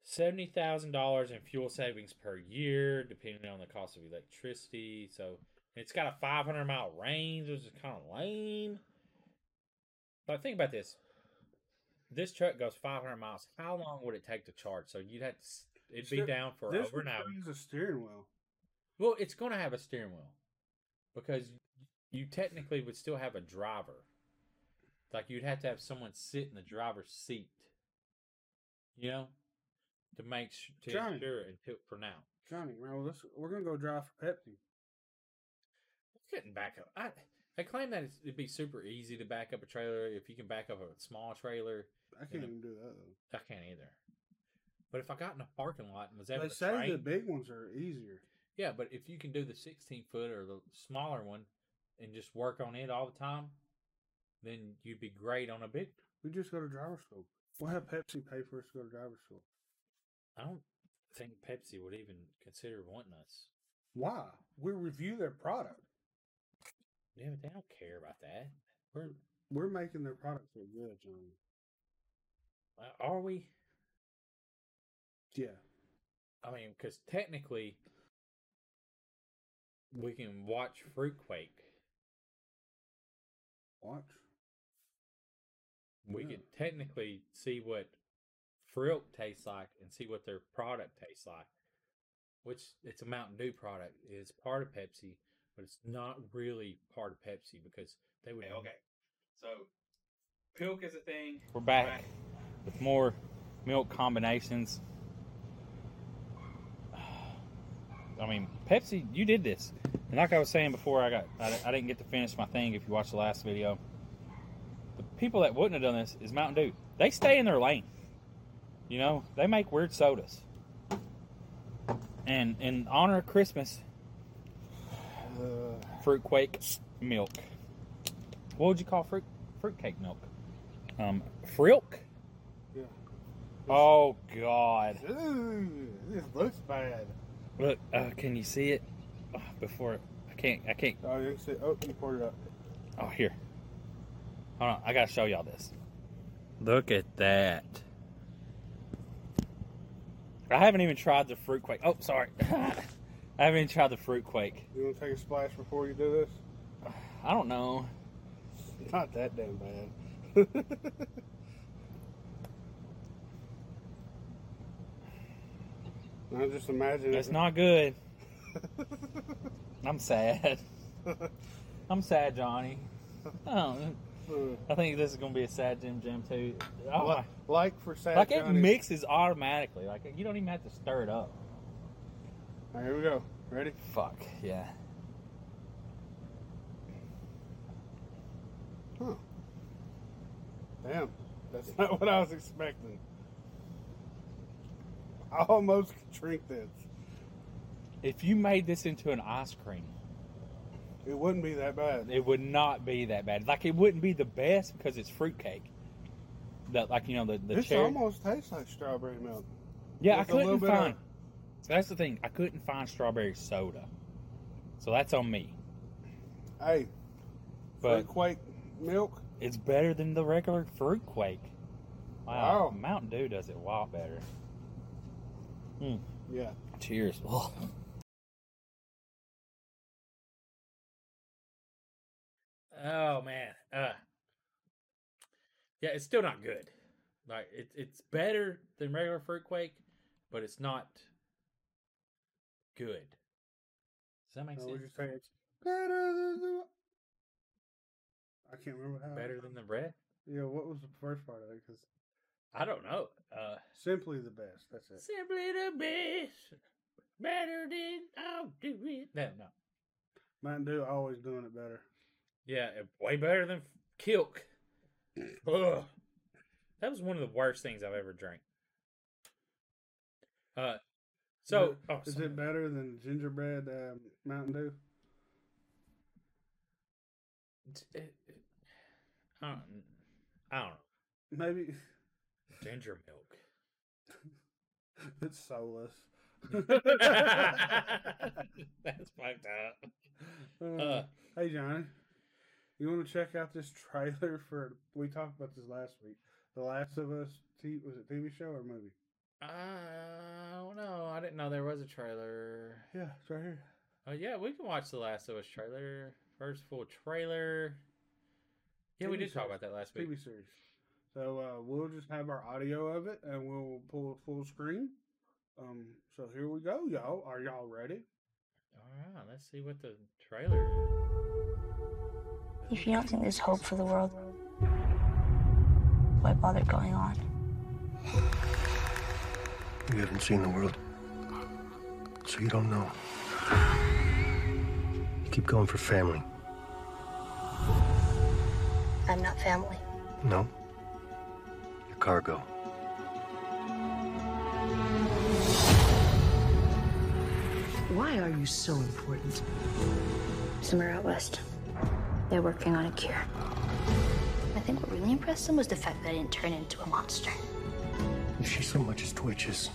Speaker 3: seventy thousand dollars in fuel savings per year, depending on the cost of electricity. So it's got a five hundred mile range, which is kind of lame. But think about this: this truck goes five hundred miles. How long would it take to charge? So you'd have to. It'd be down for
Speaker 4: this
Speaker 3: over an
Speaker 4: one a steering wheel.
Speaker 3: Well, it's going to have a steering wheel because you technically would still have a driver. Like you'd have to have someone sit in the driver's seat, you know, to make sh- to
Speaker 4: Johnny.
Speaker 3: ensure until for now.
Speaker 4: Johnny, man, let's, we're gonna go drive for Pepsi.
Speaker 3: Couldn't back up. I I claim that it's, it'd be super easy to back up a trailer if you can back up a small trailer.
Speaker 4: I can't even do that though.
Speaker 3: I can't either. But if I got in a parking lot and was able
Speaker 4: They
Speaker 3: to
Speaker 4: say
Speaker 3: train,
Speaker 4: the big ones are easier.
Speaker 3: Yeah, but if you can do the 16 foot or the smaller one and just work on it all the time, then you'd be great on a big.
Speaker 4: We just go to driver's school. We'll have Pepsi pay for us to go to driver's school.
Speaker 3: I don't think Pepsi would even consider wanting us.
Speaker 4: Why? We review their product.
Speaker 3: Yeah, but they don't care about that. We're,
Speaker 4: We're making their product look good, Johnny.
Speaker 3: uh, are we?
Speaker 4: Yeah.
Speaker 3: I mean, because technically, we can watch Fruitquake.
Speaker 4: Watch.
Speaker 3: We
Speaker 4: Yeah.
Speaker 3: could technically see what Frilk tastes like and see what their product tastes like. Which it's a Mountain Dew product. It's part of Pepsi, but it's not really part of Pepsi because they would.
Speaker 7: Okay, okay. So, Pilk is a thing.
Speaker 3: We're back with more milk combinations. I mean, Pepsi, you did this. And like I was saying before, I got I, I didn't get to finish my thing. If you watched the last video, the people that wouldn't have done this is Mountain Dew. They stay in their lane. You know, they make weird sodas. And in honor of Christmas, fruitquake milk. What would you call fruit fruitcake milk? Um, frilk.
Speaker 4: Yeah.
Speaker 3: Oh God!
Speaker 4: Ooh, this looks bad.
Speaker 3: Look, uh, can you see it? Oh, before I can't, I can't.
Speaker 4: Oh, you can see. Oh, you poured it up.
Speaker 3: Oh, here. Hold on, I gotta show y'all this. Look at that. I haven't even tried the fruit quake. Oh, sorry. I haven't even tried the fruit quake.
Speaker 4: You want to take a splash before you do this?
Speaker 3: I don't know.
Speaker 4: Not that damn bad. I just imagine
Speaker 3: It's
Speaker 4: it.
Speaker 3: not good. I'm sad. I'm sad, Johnny. Oh, I think this is gonna be a sad Jim Jam too. Oh,
Speaker 4: like, like for sad
Speaker 3: like it
Speaker 4: Johnny.
Speaker 3: mixes automatically. Like you don't even have to stir it up.
Speaker 4: All right, here we go. Ready?
Speaker 3: Fuck yeah.
Speaker 4: Huh. Damn, that's not what I was expecting. I almost could drink this.
Speaker 3: If you made this into an ice cream,
Speaker 4: It wouldn't be that bad.
Speaker 3: it would not be that bad. Like it wouldn't be the best because it's fruitcake. that like you know the the
Speaker 4: This
Speaker 3: cherry.
Speaker 4: almost tastes like strawberry milk.
Speaker 3: yeah, I
Speaker 4: with
Speaker 3: couldn't
Speaker 4: bit of-
Speaker 3: find. That's the thing. I couldn't find strawberry soda, so that's on me.
Speaker 4: Hey,
Speaker 3: But
Speaker 4: fruit milk.
Speaker 3: it's better than the regular fruit quake.
Speaker 4: Wow.
Speaker 3: Mountain Dew does it a lot better. Hmm.
Speaker 4: Yeah.
Speaker 3: Cheers. Oh man. Uh Yeah, it's still not good. Like it, it's better than regular fruit quake, but it's not good. Does that make
Speaker 4: would
Speaker 3: sense?
Speaker 4: it's better than the? I can't remember how.
Speaker 3: Better than the red?
Speaker 4: Yeah. What was the first part of it? Because
Speaker 3: I don't know. Uh
Speaker 4: simply the best. That's it.
Speaker 3: simply the best. Better than I'll do it. No, no.
Speaker 4: Mountain Dew always doing it better.
Speaker 3: Yeah, uh, way better than Kilk. Ugh. That was one of the worst things I've ever drank. Uh, so
Speaker 4: Is it-
Speaker 3: oh,
Speaker 4: is
Speaker 3: sorry.
Speaker 4: it better than gingerbread um, Mountain Dew?
Speaker 3: It- it- I don't, I don't know.
Speaker 4: Maybe
Speaker 3: Ginger milk.
Speaker 4: it's soulless.
Speaker 3: That's fucked up.
Speaker 4: Uh,
Speaker 3: Uh,
Speaker 4: hey Johnny, you want to check out this trailer for? We talked about this last week. The Last of Us. T- was it TV show or movie?
Speaker 3: I don't know. I didn't know there was a trailer.
Speaker 4: Yeah, it's right here.
Speaker 3: Oh yeah, we can watch the Last of Us trailer. First full trailer. Yeah, we
Speaker 4: TV
Speaker 3: did talk about that last week.
Speaker 4: TV series. So uh, we'll just have our audio of it, and we'll pull a full screen. Um, so here we go, y'all. Are y'all ready?
Speaker 3: All right, let's see what the trailer is.
Speaker 8: If you don't think there's hope for the world, why bother going on?
Speaker 9: You haven't seen the world, so you don't know. You keep going for family.
Speaker 8: I'm not family.
Speaker 9: No? Your cargo.
Speaker 6: Why are you so important?
Speaker 8: Somewhere out west, they're working on a cure. I think what really impressed them was the fact that I didn't turn into a monster.
Speaker 9: If she so much as twitches,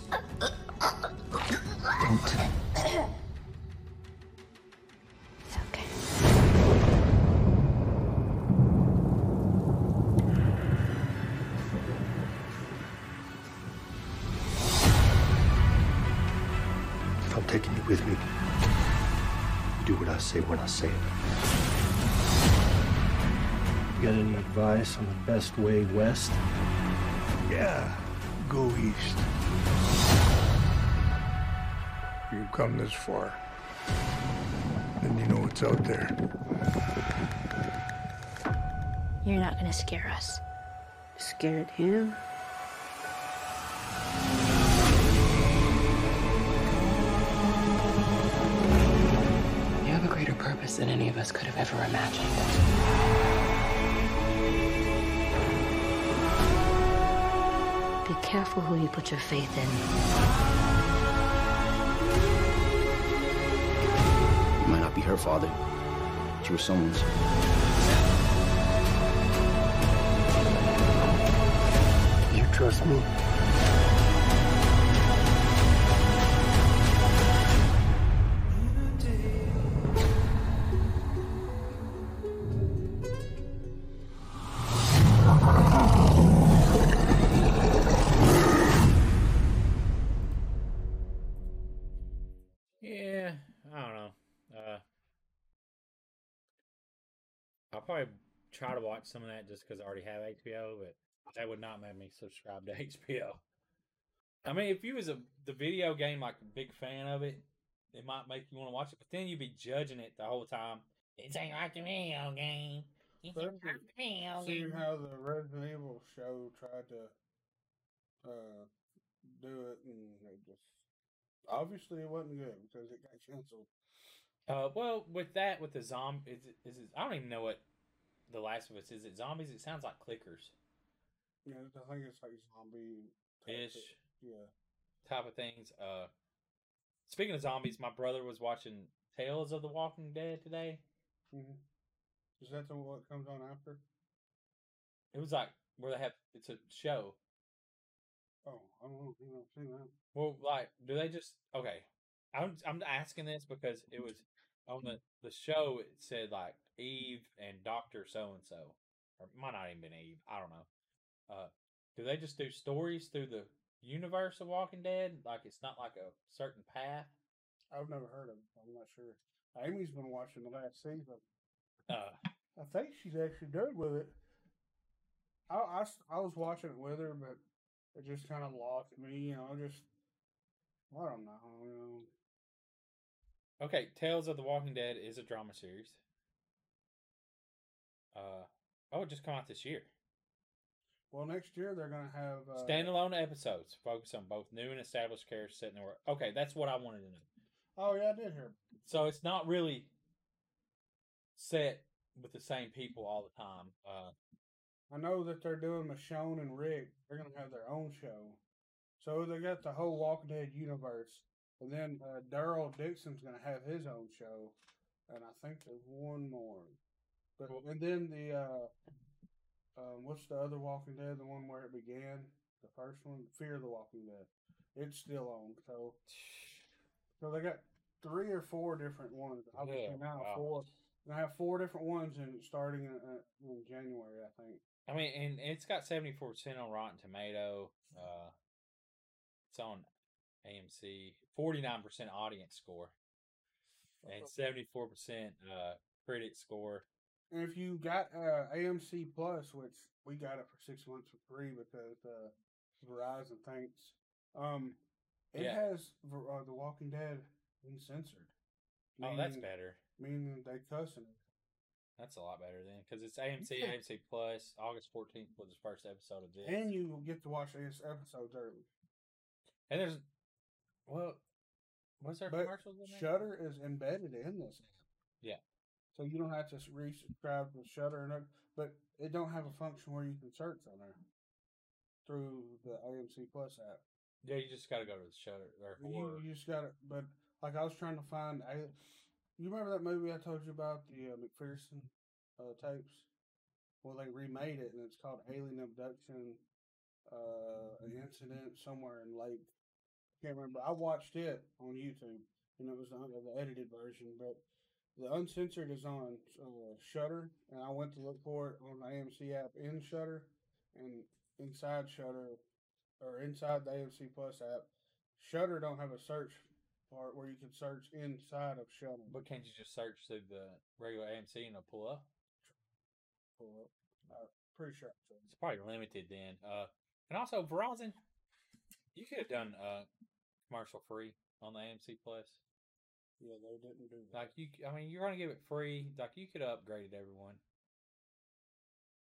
Speaker 9: don't.
Speaker 8: It's Okay.
Speaker 9: if I'm taking you with me, you do what I say when I say it. You got any advice on the best way west?
Speaker 10: Yeah, go east. You've come this far. Then you know what's out there.
Speaker 8: You're not gonna scare us.
Speaker 6: Scared him?
Speaker 2: You have a greater purpose than any of us could have ever imagined.
Speaker 8: Be careful who you put your faith in.
Speaker 1: You might not be her father, but you were someone's.
Speaker 9: You trust me?
Speaker 3: Watch some of that just because I already have HBO, but that would not make me subscribe to HBO. I mean, if you was a the video game like a big fan of it, it might make you want to watch it, but then you'd be judging it the whole time. It's ain't like the video game. It's ain't like the video
Speaker 4: Seeing
Speaker 3: game.
Speaker 4: how the Resident Evil show tried to uh, do it, and it just obviously it wasn't good because it got canceled.
Speaker 3: Uh, well, with that, with the zombie, is it, is it, I don't even know what the Last of Us is. It zombies? It sounds like clickers
Speaker 4: Yeah, I think it's like zombie
Speaker 3: ish.
Speaker 4: Yeah.
Speaker 3: type of things. Uh, speaking of zombies, my brother was watching Tales of the Walking Dead today.
Speaker 4: hmm Is that the what comes on after?
Speaker 3: It was like where they have it's a show.
Speaker 4: Oh, I don't know. Know, seen that.
Speaker 3: Well, like, do they just okay? I'm I'm asking this because it was on the the show. It said like Eve and Doctor So and So, or might not even been Eve. I don't know. Uh, do they just do stories through the universe of Walking Dead? Like it's not like a certain path.
Speaker 4: I've never heard of it. I'm not sure. Amy's been watching the last season.
Speaker 3: Uh,
Speaker 4: I think she's actually done with it. I I was watching it with her, but it just kind of lost me. You know, just I don't know. You know.
Speaker 3: okay, Tales of the Walking Dead is a drama series. Uh, oh, it just come out this year.
Speaker 4: Well, next year they're gonna have uh,
Speaker 3: Standalone episodes focus on both new and established characters set in the world. Okay, that's what I wanted to know.
Speaker 4: Oh yeah, I did hear.
Speaker 3: So it's not really set with the same people all the time. Uh,
Speaker 4: I know that they're doing Michonne and Rick. They're gonna have their own show. So they got the whole Walking Dead universe, and then uh, Daryl Dixon's gonna have his own show, and I think there's one more. But and then the uh, um, what's the other Walking Dead? The one where it began, the first one, Fear the Walking Dead. It's still on. So so they got three or four different ones. I
Speaker 3: Yeah,
Speaker 4: now
Speaker 3: wow.
Speaker 4: four. They have four different ones, and starting in, uh, in January, I think.
Speaker 3: I mean, and it's got seventy four percent on Rotten Tomato. Uh, it's on AMC. Forty nine percent audience score, and seventy four percent uh critic score.
Speaker 4: And if you got uh, AMC Plus, which we got it for six months for free because uh, Verizon thanks, um, it
Speaker 3: Yeah.
Speaker 4: has uh, The Walking Dead uncensored.
Speaker 3: Oh, that's
Speaker 4: Meaning-
Speaker 3: better.
Speaker 4: Meaning they cussing.
Speaker 3: That's a lot better then, because it's AMC,
Speaker 4: Yeah.
Speaker 3: AMC Plus. August fourteenth was the first episode of this,
Speaker 4: And you get to watch these episodes early.
Speaker 3: and there's well, was there
Speaker 4: But
Speaker 3: commercials in there?
Speaker 4: Shudder is embedded in this app.
Speaker 3: Yeah.
Speaker 4: So you don't have to resubscribe to Shudder, and but it don't have a function where you can search on there through the AMC Plus app.
Speaker 3: Yeah, you just got to go to the Shudder or
Speaker 4: You, you just got to. but like I was trying to find. I, you remember that movie I told you about the uh, McPherson uh, tapes? Well, they remade it, and it's called Alien Abduction, uh, an incident somewhere in Lake. Can't remember. I watched it on YouTube, and it was the, the edited version, but the uncensored is on uh, Shudder, and I went to look for it on the AMC app in Shudder, and inside Shudder or inside the AMC Plus app, Shudder don't have a search part where you can search inside of Shudder.
Speaker 3: But can't you just search through the regular AMC and it'll pull up?
Speaker 4: Pull up. Uh, pretty sure.
Speaker 3: It's probably limited then. Uh, and also Verizon, you could have done uh commercial free on the AMC Plus.
Speaker 4: Yeah, they didn't do that.
Speaker 3: Like you, I mean, you're gonna give it free. Like you could have upgraded everyone.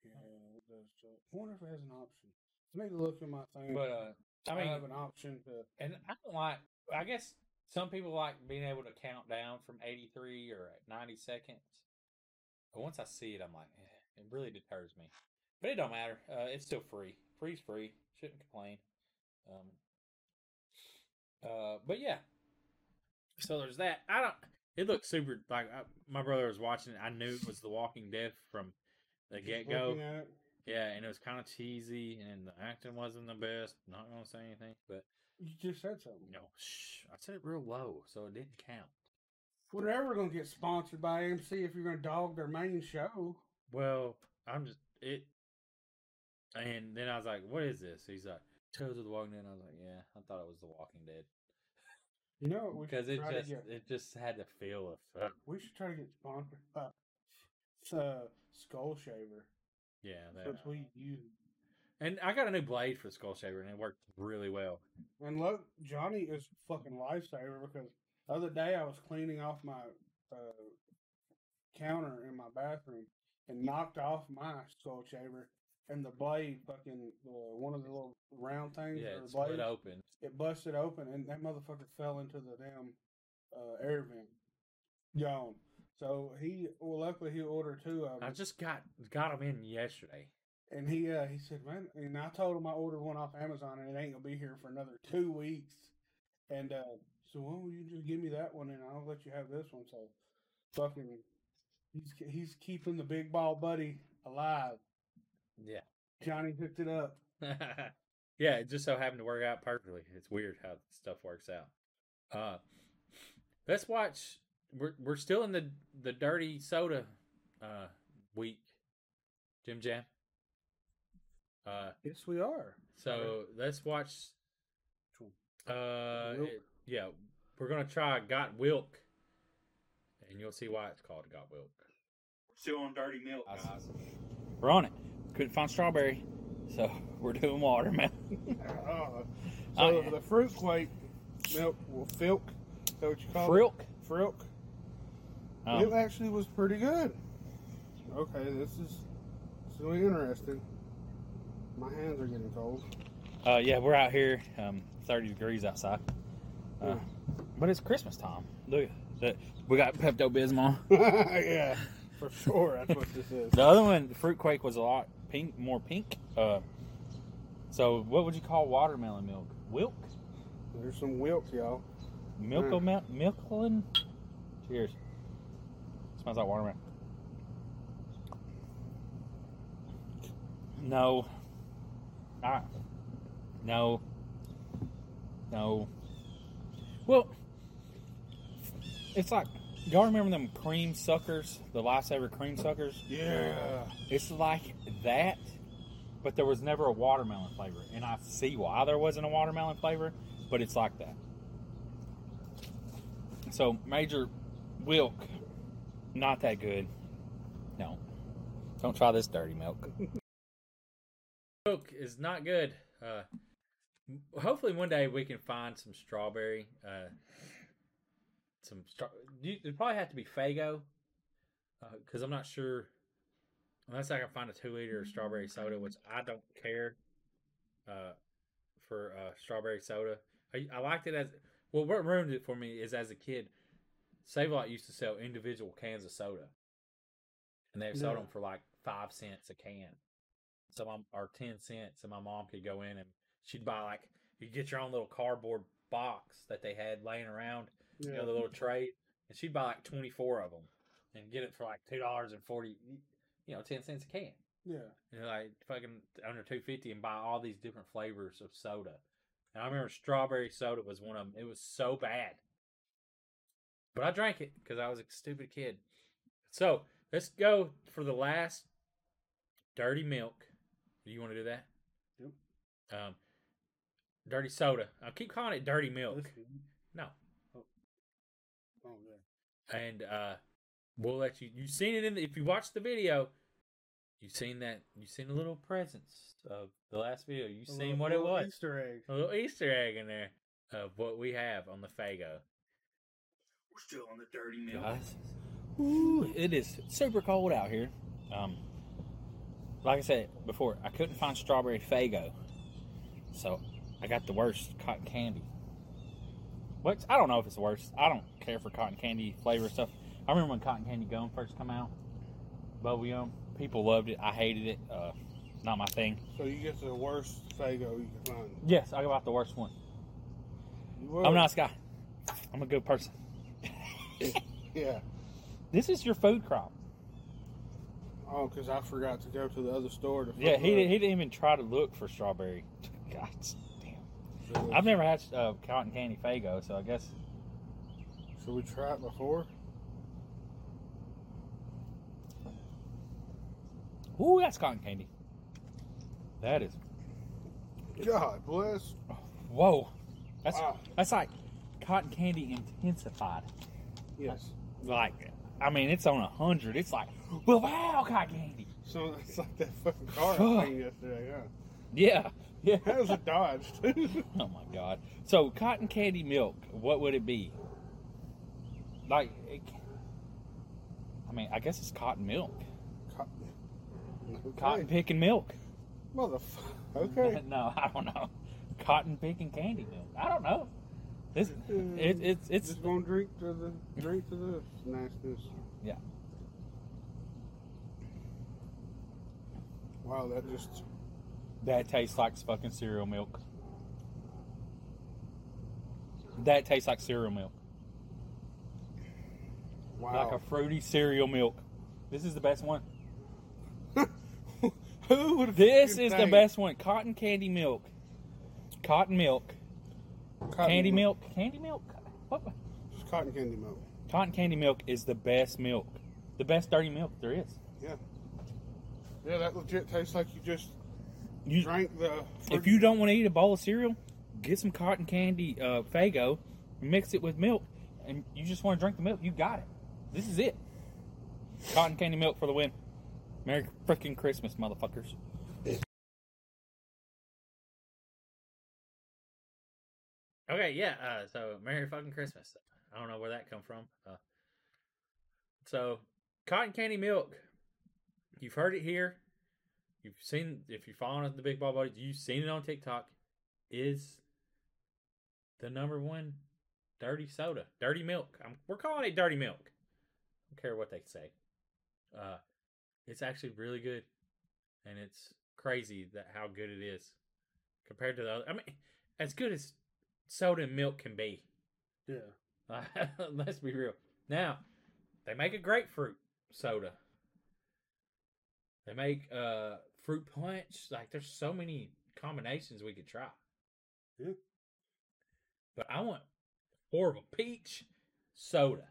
Speaker 4: Yeah, it does. So. I wonder if it has an option. I need to look in my thing.
Speaker 3: But uh, I mean, I
Speaker 4: have an option to.
Speaker 3: and I don't like. I guess some people like being able to count down from 83 or at 90 seconds. But once I see it, I'm like, eh, it really deters me. But it don't matter. Uh, it's still free. Free's free. Shouldn't complain. Um. Uh, but yeah. So there's that. I don't. It looked super. Like I, my brother was watching it. I knew it was The Walking Dead from the get go.
Speaker 4: looking at it.
Speaker 3: Yeah, and it was kind of cheesy, and the acting wasn't the best. Not gonna say anything, but
Speaker 4: You just said something.
Speaker 3: no, shh, I said it real low, so it didn't count.
Speaker 4: We're never going to get sponsored by AMC if you're going to dog their main show.
Speaker 3: Well, I'm just it, and then I was like, "What is this?" He's like, "Tales of the Walking Dead." I was like, "Yeah, I thought it was The Walking Dead
Speaker 4: You know,
Speaker 3: because it just
Speaker 4: to get.
Speaker 3: it just had the feel of
Speaker 4: We should try to get sponsored uh, Skull Shaver
Speaker 3: yeah." that's
Speaker 4: since we use.
Speaker 3: And I got a new blade for Skull Shaver, and it worked really well.
Speaker 4: And look, Johnny is fucking lifesaver because the other day I was cleaning off my uh, counter in my bathroom and knocked off my skull shaver, and the blade fucking uh, one of the little round things.
Speaker 3: Yeah, it
Speaker 4: the
Speaker 3: split
Speaker 4: blades,
Speaker 3: open.
Speaker 4: It busted open, and that motherfucker fell into the damn uh, air vent. Gone. So he, well, luckily he ordered two of them.
Speaker 3: I just got got them in yesterday.
Speaker 4: And he uh, he said, man, and I told him I ordered one off Amazon and it ain't gonna be here for another two weeks. And uh, so why don't you just give me that one and I'll let you have this one. So fucking, he's he's keeping the big bald buddy alive.
Speaker 3: Yeah.
Speaker 4: Johnny hooked it up.
Speaker 3: yeah, it just so happened to work out perfectly. It's weird how stuff works out. Uh, let's watch. We're we're still in the the dirty soda uh week. Jim Jam. Uh,
Speaker 4: Yes, we are.
Speaker 3: so let's watch. Uh, it- yeah, we're gonna try Got Wilk, and you'll see why it's called Got Wilk.
Speaker 7: We're still on dirty milk, guys.
Speaker 11: We're on it. Couldn't find strawberry, so we're doing watermelon.
Speaker 4: Uh, so
Speaker 11: Oh, yeah.
Speaker 4: the fruit quake milk, well, filk, is that what you call
Speaker 11: Frilk?
Speaker 4: it? Frilk.
Speaker 11: Um,
Speaker 4: It actually was pretty good. Okay, this is this is really interesting. My hands are getting cold.
Speaker 11: Uh, yeah, we're out here, um, 30 degrees outside. Uh,
Speaker 4: Yeah.
Speaker 11: but it's Christmas time. Look, we got Pepto Bismol.
Speaker 4: yeah, for sure. That's what this is.
Speaker 11: The other one, the fruit quake, was a lot pink, more pink. Uh, so what would you call watermelon milk? Wilk,
Speaker 4: There's some wilk, y'all.
Speaker 11: milk,
Speaker 4: Mm.
Speaker 11: milklin. Cheers. Smells like watermelon. No. Ah. No. No. Well, it's like y'all remember them cream suckers, the lifesaver cream suckers?
Speaker 4: Yeah.
Speaker 11: It's like that, but there was never a watermelon flavor, and I see why there wasn't a watermelon flavor, but it's like that. So Major Wilk, not that good. No, don't try this dirty milk.
Speaker 3: Milk is not good. Uh, hopefully one day we can find some strawberry. Uh, some stra- you, it probably have to be Faygo, because I'm not sure unless I can find a two liter of strawberry soda, which I don't care. Uh, for uh, strawberry soda, I, I liked it as well. What ruined it for me is as a kid, Save a Lot used to sell individual cans of soda, and they sold them for like five cents a can so my or ten cents, and my mom could go in and she'd buy like you get your own little cardboard box that they had laying around, you know, the little tray, and she'd buy like twenty four of them and get it for like two dollars and forty, you know, ten cents a can.
Speaker 4: Yeah.
Speaker 3: And like fucking under two fifty and buy all these different flavors of soda. And I remember strawberry soda was one of them. It was so bad, but I drank it because I was a stupid kid. So let's go for the last dirty milk. Do you want to do that?
Speaker 4: Yep.
Speaker 3: Um, dirty soda. I keep calling it dirty milk. No,
Speaker 4: Oh, yeah.
Speaker 3: And uh, we'll let you. You've seen it in. The, if you watched the video, you've seen that. You've seen a little presence of the last video. You've
Speaker 4: A
Speaker 3: seen
Speaker 4: little-
Speaker 3: what it was.
Speaker 4: Easter egg.
Speaker 3: A little Easter egg in there of what we have on the Faygo.
Speaker 7: We're still on the dirty milk.
Speaker 11: Guys, Ooh, it is super cold out here. Um, like I said before, I couldn't find strawberry Faygo, so I got the worst cotton candy. Which I don't know if it's worse. I don't care for cotton candy flavor stuff. I remember when cotton candy gum first come out, bubble gum. People loved it. I hated it. Uh, not my thing.
Speaker 4: So you get the worst Faygo you can find.
Speaker 11: Yes, I go got the worst one. I'm a guy. I'm a good person.
Speaker 4: Yeah.
Speaker 11: This is your food crop.
Speaker 4: Oh, because I forgot to go to the other store to.
Speaker 11: Yeah, he, didn't- he didn't even try to look for strawberry. God damn. I've never had uh, cotton candy Faygo, so I guess.
Speaker 4: Should we try it before?
Speaker 11: Ooh, that's cotton candy. That is.
Speaker 4: God bless.
Speaker 11: Whoa. That's
Speaker 4: Wow.
Speaker 11: that's like cotton candy intensified.
Speaker 4: Yes.
Speaker 11: Like, I mean, it's on a hundred. It's like, well, wow, cotton candy.
Speaker 4: So it's like that fucking car I yesterday. Yeah.
Speaker 11: Yeah, yeah.
Speaker 4: That was a Dodge too.
Speaker 11: Oh my god. So cotton candy milk, what would it be? Like, it, I mean, I guess it's cotton milk.
Speaker 4: Cotton.
Speaker 11: Cotton picking milk.
Speaker 4: Motherfucker. Okay.
Speaker 11: no, I don't know. Cotton picking candy milk. I don't know. This uh, it, it's it's
Speaker 4: just gonna drink to the drink to the nastiness.
Speaker 11: Yeah.
Speaker 4: Wow, that just
Speaker 11: that tastes like fucking cereal milk. That tastes like cereal milk.
Speaker 4: wow.
Speaker 11: Like a fruity cereal milk. This is the best one.
Speaker 4: Who would
Speaker 3: This is the best one. Cotton candy milk. Cotton milk.
Speaker 4: Cotton
Speaker 3: candy
Speaker 4: milk.
Speaker 3: milk. Candy milk. What?
Speaker 4: It's cotton candy milk.
Speaker 3: Cotton candy milk is the best milk. The best dirty milk there is.
Speaker 4: Yeah. Yeah, that legit tastes like you just
Speaker 3: You-
Speaker 4: drank the.
Speaker 3: If you don't want to eat a bowl of cereal, get some cotton candy uh, Faygo, mix it with milk, and you just want to drink the milk. You got it. This is it. Cotton candy milk for the win. Merry freaking Christmas, motherfuckers. Okay, yeah. Uh, so Merry fucking Christmas. I don't know where that come from. Uh, so cotton candy milk. You've heard it here. You've seen if you're following the Big Bald Buddies, you've seen it on TikTok. Is the number one dirty soda, dirty milk. I'm, we're calling it dirty milk. I don't care what they say. Uh, it's actually really good, and it's crazy that how good it is compared to the other. I mean, as good as soda and milk can be.
Speaker 4: Yeah.
Speaker 3: Let's be real. Now, they make a grapefruit soda. They make uh fruit punch. Like there's so many combinations we could try.
Speaker 4: Yeah.
Speaker 3: But I want horrible peach soda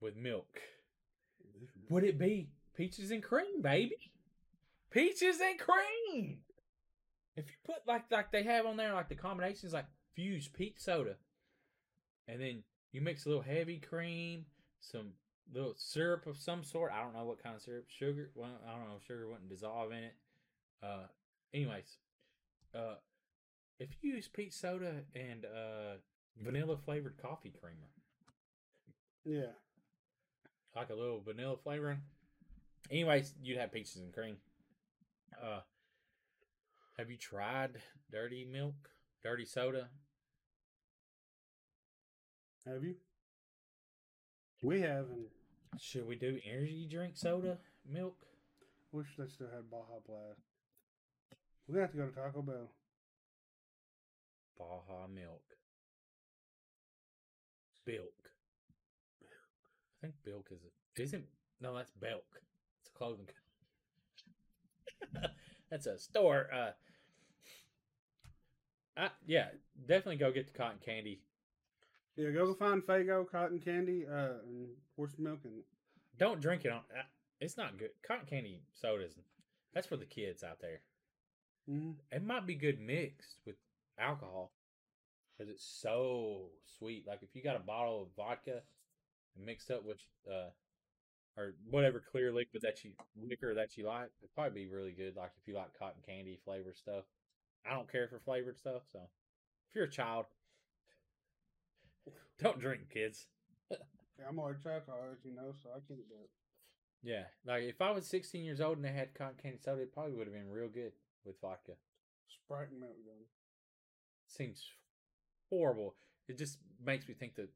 Speaker 3: with milk. Would it be peaches and cream, baby? Peaches and cream. If you put like like they have on there like the combinations like fused peach soda, and then you mix a little heavy cream, some little syrup of some sort. I don't know what kind of syrup. Sugar. Well, I don't know. Sugar wouldn't dissolve in it. Uh, anyways, uh, if you use peach soda and uh vanilla flavored coffee creamer,
Speaker 4: Yeah.
Speaker 3: like a little vanilla flavoring. Anyways, you'd have peaches and cream. Uh, have you tried dirty milk, dirty soda?
Speaker 4: Have you? We have, and
Speaker 3: Should we do energy drink soda milk?
Speaker 4: wish they still had Baja Blast. Gonna have to go to Taco Bell.
Speaker 3: Baja milk. Bilk. I think Bilk is a, isn't no that's Belk. It's a clothing that's a store. Uh I, yeah, definitely go get the cotton candy.
Speaker 4: Yeah, go find Faygo cotton candy, uh, and horse milk, and
Speaker 3: Don't drink it on uh, it's not good. Cotton candy sodas that's for the kids out there.
Speaker 4: Mhm.
Speaker 3: It might be good mixed with alcohol because it's so sweet. Like if you got a bottle of vodka mixed up with uh or whatever clear liquid that you liquor that you like, it'd probably be really good. Like if you like cotton candy flavored stuff. I don't care for flavored stuff, so if you're a child, don't drink, kids.
Speaker 4: yeah, I'm already as you know, so I can't do it.
Speaker 3: Yeah, like if I was 16 years old and they had cotton candy soda, it probably would have been real good with vodka.
Speaker 4: Sprite and milk gun.
Speaker 3: Seems horrible. It just makes me think that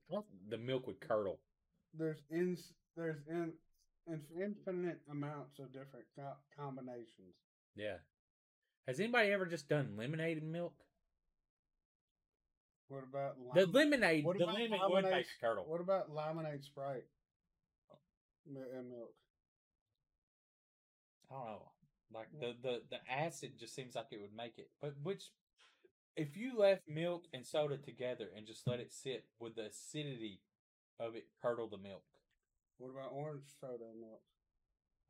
Speaker 3: the milk would curdle.
Speaker 4: There's ins, there's in, in, infinite amounts of different co- combinations.
Speaker 3: Yeah. Has anybody ever just done lemonade and milk?
Speaker 4: What about
Speaker 3: The lemonade,
Speaker 4: What
Speaker 3: the
Speaker 4: about
Speaker 3: lemon would
Speaker 4: lemonade-
Speaker 3: make it curdle.
Speaker 4: What about lemonade Sprite and milk?
Speaker 3: I don't know. Like mm. the, the the acid just seems like it would make it. But which, if you left milk and soda together and just let it sit, would the acidity of it curdle the milk?
Speaker 4: What about orange soda and milk?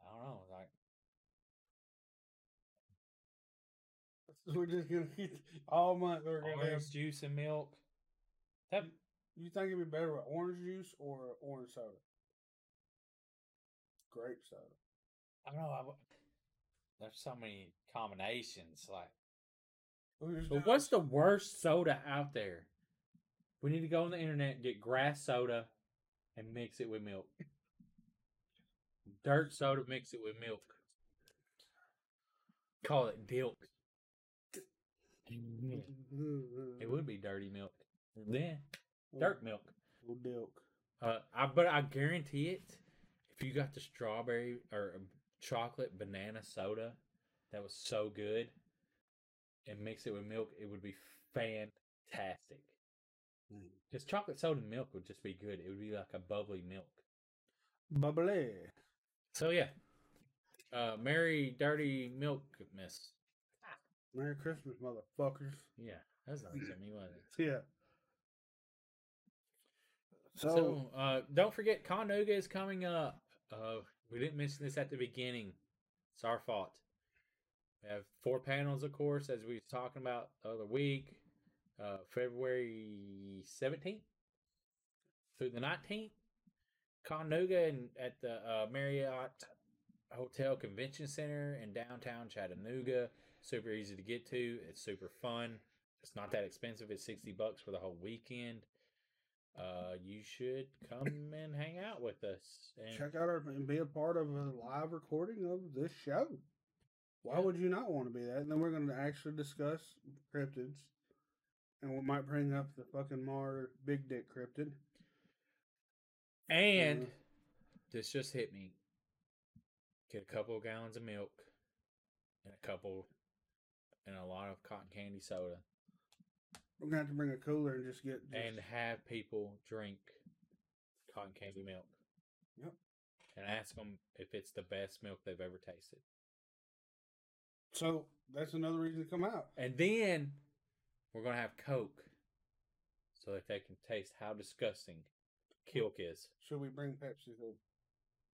Speaker 3: I don't know. Like
Speaker 4: We're just gonna eat all month. We're gonna have,
Speaker 3: orange juice and milk. That
Speaker 4: you think it'd be better with orange juice or orange soda? Grape soda.
Speaker 3: I don't know. I, w- there's so many combinations. Like, but
Speaker 4: doing-
Speaker 3: what's the worst soda out there? We need to go on the internet and get grass soda and mix it with milk. Dirt soda, mix it with milk. Call it dilk. It would be dirty milk. Then dirt milk.
Speaker 4: Dilk.
Speaker 3: Uh, I but I guarantee it. If you got the strawberry or um, chocolate banana soda, that was so good, and mix it with milk, it would be fantastic. Just chocolate soda and milk would just be good. It would be like a bubbly milk.
Speaker 4: Bubbly.
Speaker 3: So yeah, Uh, Merry Dirty Milk Miss.
Speaker 4: Merry Christmas, motherfuckers.
Speaker 3: Yeah, that's of me, wasn't it?
Speaker 4: Yeah.
Speaker 3: So,
Speaker 4: So,
Speaker 3: uh, don't forget, ConNooga is coming up. Uh, we didn't mention this at the beginning. It's our fault. We have four panels, of course, as we were talking about the other week. Uh, February 17th through the 19th. ConNooga and at the uh, Marriott Hotel Convention Center in downtown Chattanooga. Super easy to get to. It's super fun. It's not that expensive. It's 60 bucks for the whole weekend. Uh, you should come and hang out with us. And
Speaker 4: check out our and be a part of a live recording of this show. Why would you not want to be that? And then we're going to actually discuss cryptids, and we might bring up the fucking Mar Big Dick cryptid.
Speaker 3: And
Speaker 4: Uh,
Speaker 3: this just hit me. Get a couple of gallons of milk and a couple and a lot of cotton candy soda
Speaker 4: we're gonna have to bring a cooler and just get just,
Speaker 3: and have people drink cotton candy milk.
Speaker 4: Yep.
Speaker 3: And ask them if it's the best milk they've ever tasted.
Speaker 4: So that's another reason to come out.
Speaker 3: And then we're going to have Coke so that they can taste how disgusting Kilk is.
Speaker 4: Should we bring Pepsi though?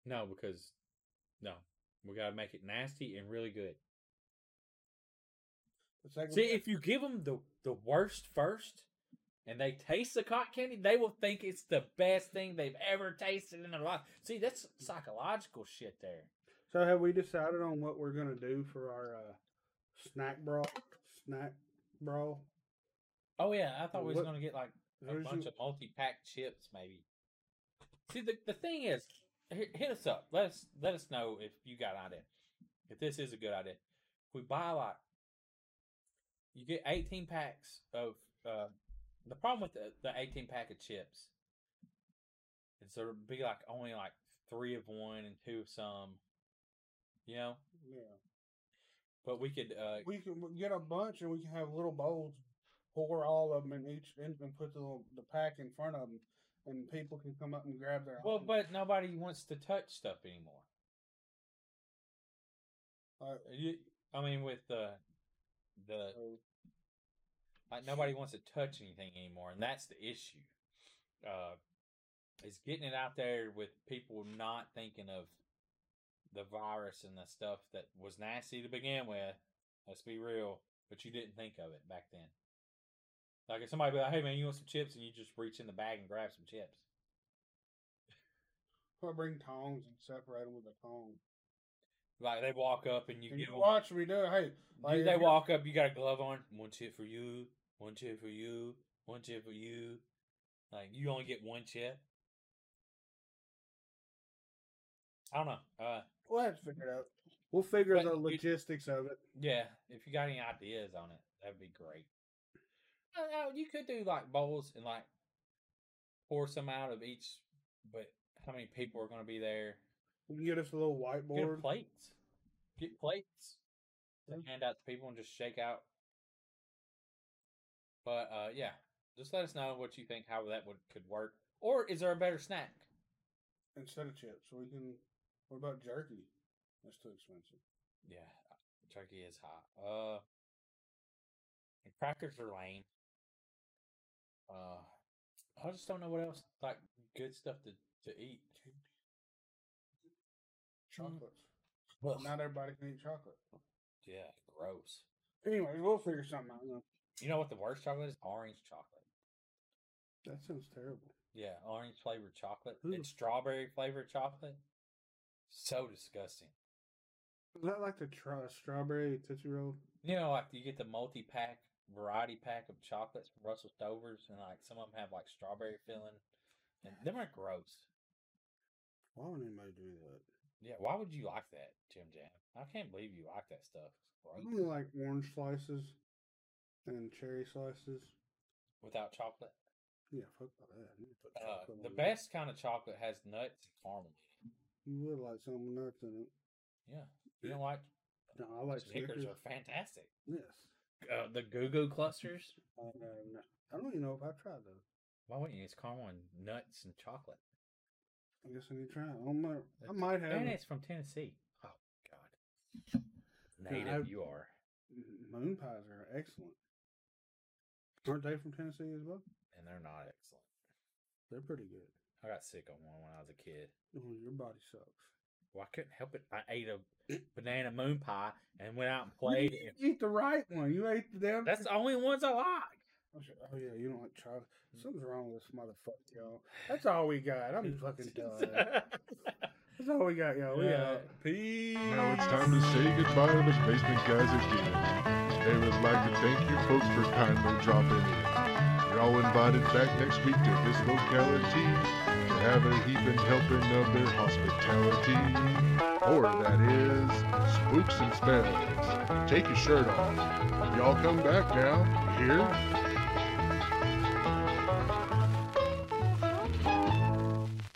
Speaker 3: No, because no, we got to make it nasty and really good. See, if you give them the, the worst first and they taste the cotton candy, they will think it's the best thing they've ever tasted in their life. See, that's psychological shit there.
Speaker 4: So have we decided on what we're gonna do for our uh, snack brawl? Snack brawl.
Speaker 3: Oh, yeah, I thought we was going to get like a bunch
Speaker 4: you-
Speaker 3: of multi pack chips, maybe. See, the, the thing is, hit hit us up. Let us let us know if you got an idea. If this is a good idea. If we buy like, you get 18 packs of, uh, the problem with the, the 18 pack of chips is there would be like only like three of one and two of some, you know?
Speaker 4: Yeah.
Speaker 3: But we could, uh,
Speaker 4: We can get a bunch and we can have little bowls. Pour all of them in each and and put the little, the pack in front of them, and people can come up and grab their.
Speaker 3: well,
Speaker 4: own.
Speaker 3: but nobody wants to touch stuff anymore.
Speaker 4: Uh,
Speaker 3: You, I mean, with the the
Speaker 4: so-
Speaker 3: like nobody wants to touch anything anymore, and that's the issue. Uh, is getting it out there with people not thinking of the virus and the stuff that was nasty to begin with. Let's be real, but you didn't think of it back then. Like if somebody be like, "Hey man, you want some chips?" and you just reach in the bag and grab some chips.
Speaker 4: Or bring tongs and separate them with a tong.
Speaker 3: Like they walk up and you
Speaker 4: And
Speaker 3: give
Speaker 4: you
Speaker 3: them
Speaker 4: watch me do it. Hey, like
Speaker 3: they walk up, you got a glove on. One chip for you, one chip for you, one chip for you. Like you only get one chip. I don't know. Uh,
Speaker 4: We'll have to figure it out. We'll figure
Speaker 3: But
Speaker 4: the
Speaker 3: you-
Speaker 4: logistics of it.
Speaker 3: yeah, if you got any ideas on it, that'd be great. Know, you could do like bowls and like pour some out of each, but how many people are going to be there?
Speaker 4: We can get us a little
Speaker 3: Get
Speaker 4: whiteboard.
Speaker 3: plates. Get plates to
Speaker 4: Yeah.
Speaker 3: hand out to people and just shake out. But uh, yeah, just let us know what you think how that would could work. Or is there a better snack?
Speaker 4: instead of chips. We can. What about jerky? That's too expensive.
Speaker 3: Yeah, turkey is hot. Uh, crackers are lame. Uh, I just don't know what else like good stuff to to eat.
Speaker 4: Chocolates.
Speaker 3: Ugh.
Speaker 4: Not everybody can eat chocolate.
Speaker 3: Yeah, gross.
Speaker 4: Anyways, we'll figure something out.
Speaker 3: You know what the worst chocolate is? Orange chocolate.
Speaker 4: That sounds terrible.
Speaker 3: Yeah, orange flavored chocolate
Speaker 4: Who
Speaker 3: and strawberry flavored chocolate. So disgusting.
Speaker 4: Is that like the tra- strawberry tootsie roll?
Speaker 3: You know, like you get the multi pack variety pack of chocolates from Russell Stover's, and like some of them have like strawberry filling, and them are gross.
Speaker 4: Why would anybody do that?
Speaker 3: Yeah, why would you like that, Jim Jam? I can't believe you like that stuff. It's
Speaker 4: I only like orange slices and cherry slices.
Speaker 3: Without chocolate.
Speaker 4: Yeah, fuck that.
Speaker 3: Uh, the best kind of chocolate has nuts and caramel in it.
Speaker 4: You would like some with nuts in it.
Speaker 3: Yeah. You don't like
Speaker 4: No, I like
Speaker 3: Snickers
Speaker 4: Snickers.
Speaker 3: are fantastic.
Speaker 4: Yes.
Speaker 3: Uh, the Goo Goo clusters.
Speaker 4: Uh, no, I don't even know if I've tried those.
Speaker 3: Why wouldn't you? It's caramel and nuts and chocolate.
Speaker 4: I guess I need to try. it. I, might, I might have.
Speaker 3: And it's from Tennessee. Oh God. Native,
Speaker 4: I-
Speaker 3: you are.
Speaker 4: Moon pies are excellent. Aren't they from Tennessee as well?
Speaker 3: And they're not excellent.
Speaker 4: They're pretty good.
Speaker 3: I got sick on one when I was a kid.
Speaker 4: Oh, your body sucks.
Speaker 3: Well, I couldn't help it. I ate a banana moon pie and went out and played.
Speaker 4: You
Speaker 3: and
Speaker 4: eat the right one. You ate the damn.
Speaker 3: that's the only ones I like.
Speaker 4: Oh. Oh, yeah, you don't like chocolate. Mm. Something's wrong with this motherfucker, y'all. That's all we got. I'm fucking done. That's all we got, y'all. We
Speaker 3: Uh,
Speaker 4: out.
Speaker 3: peace.
Speaker 12: Now it's time to say goodbye to the basement guys again. They would like to thank you folks for kindly dropping in. You're all invited back next week to this locality to have a heaping helping of their hospitality. Or that is spooks and spells. Take your shirt off. Y'all come back now. You hear?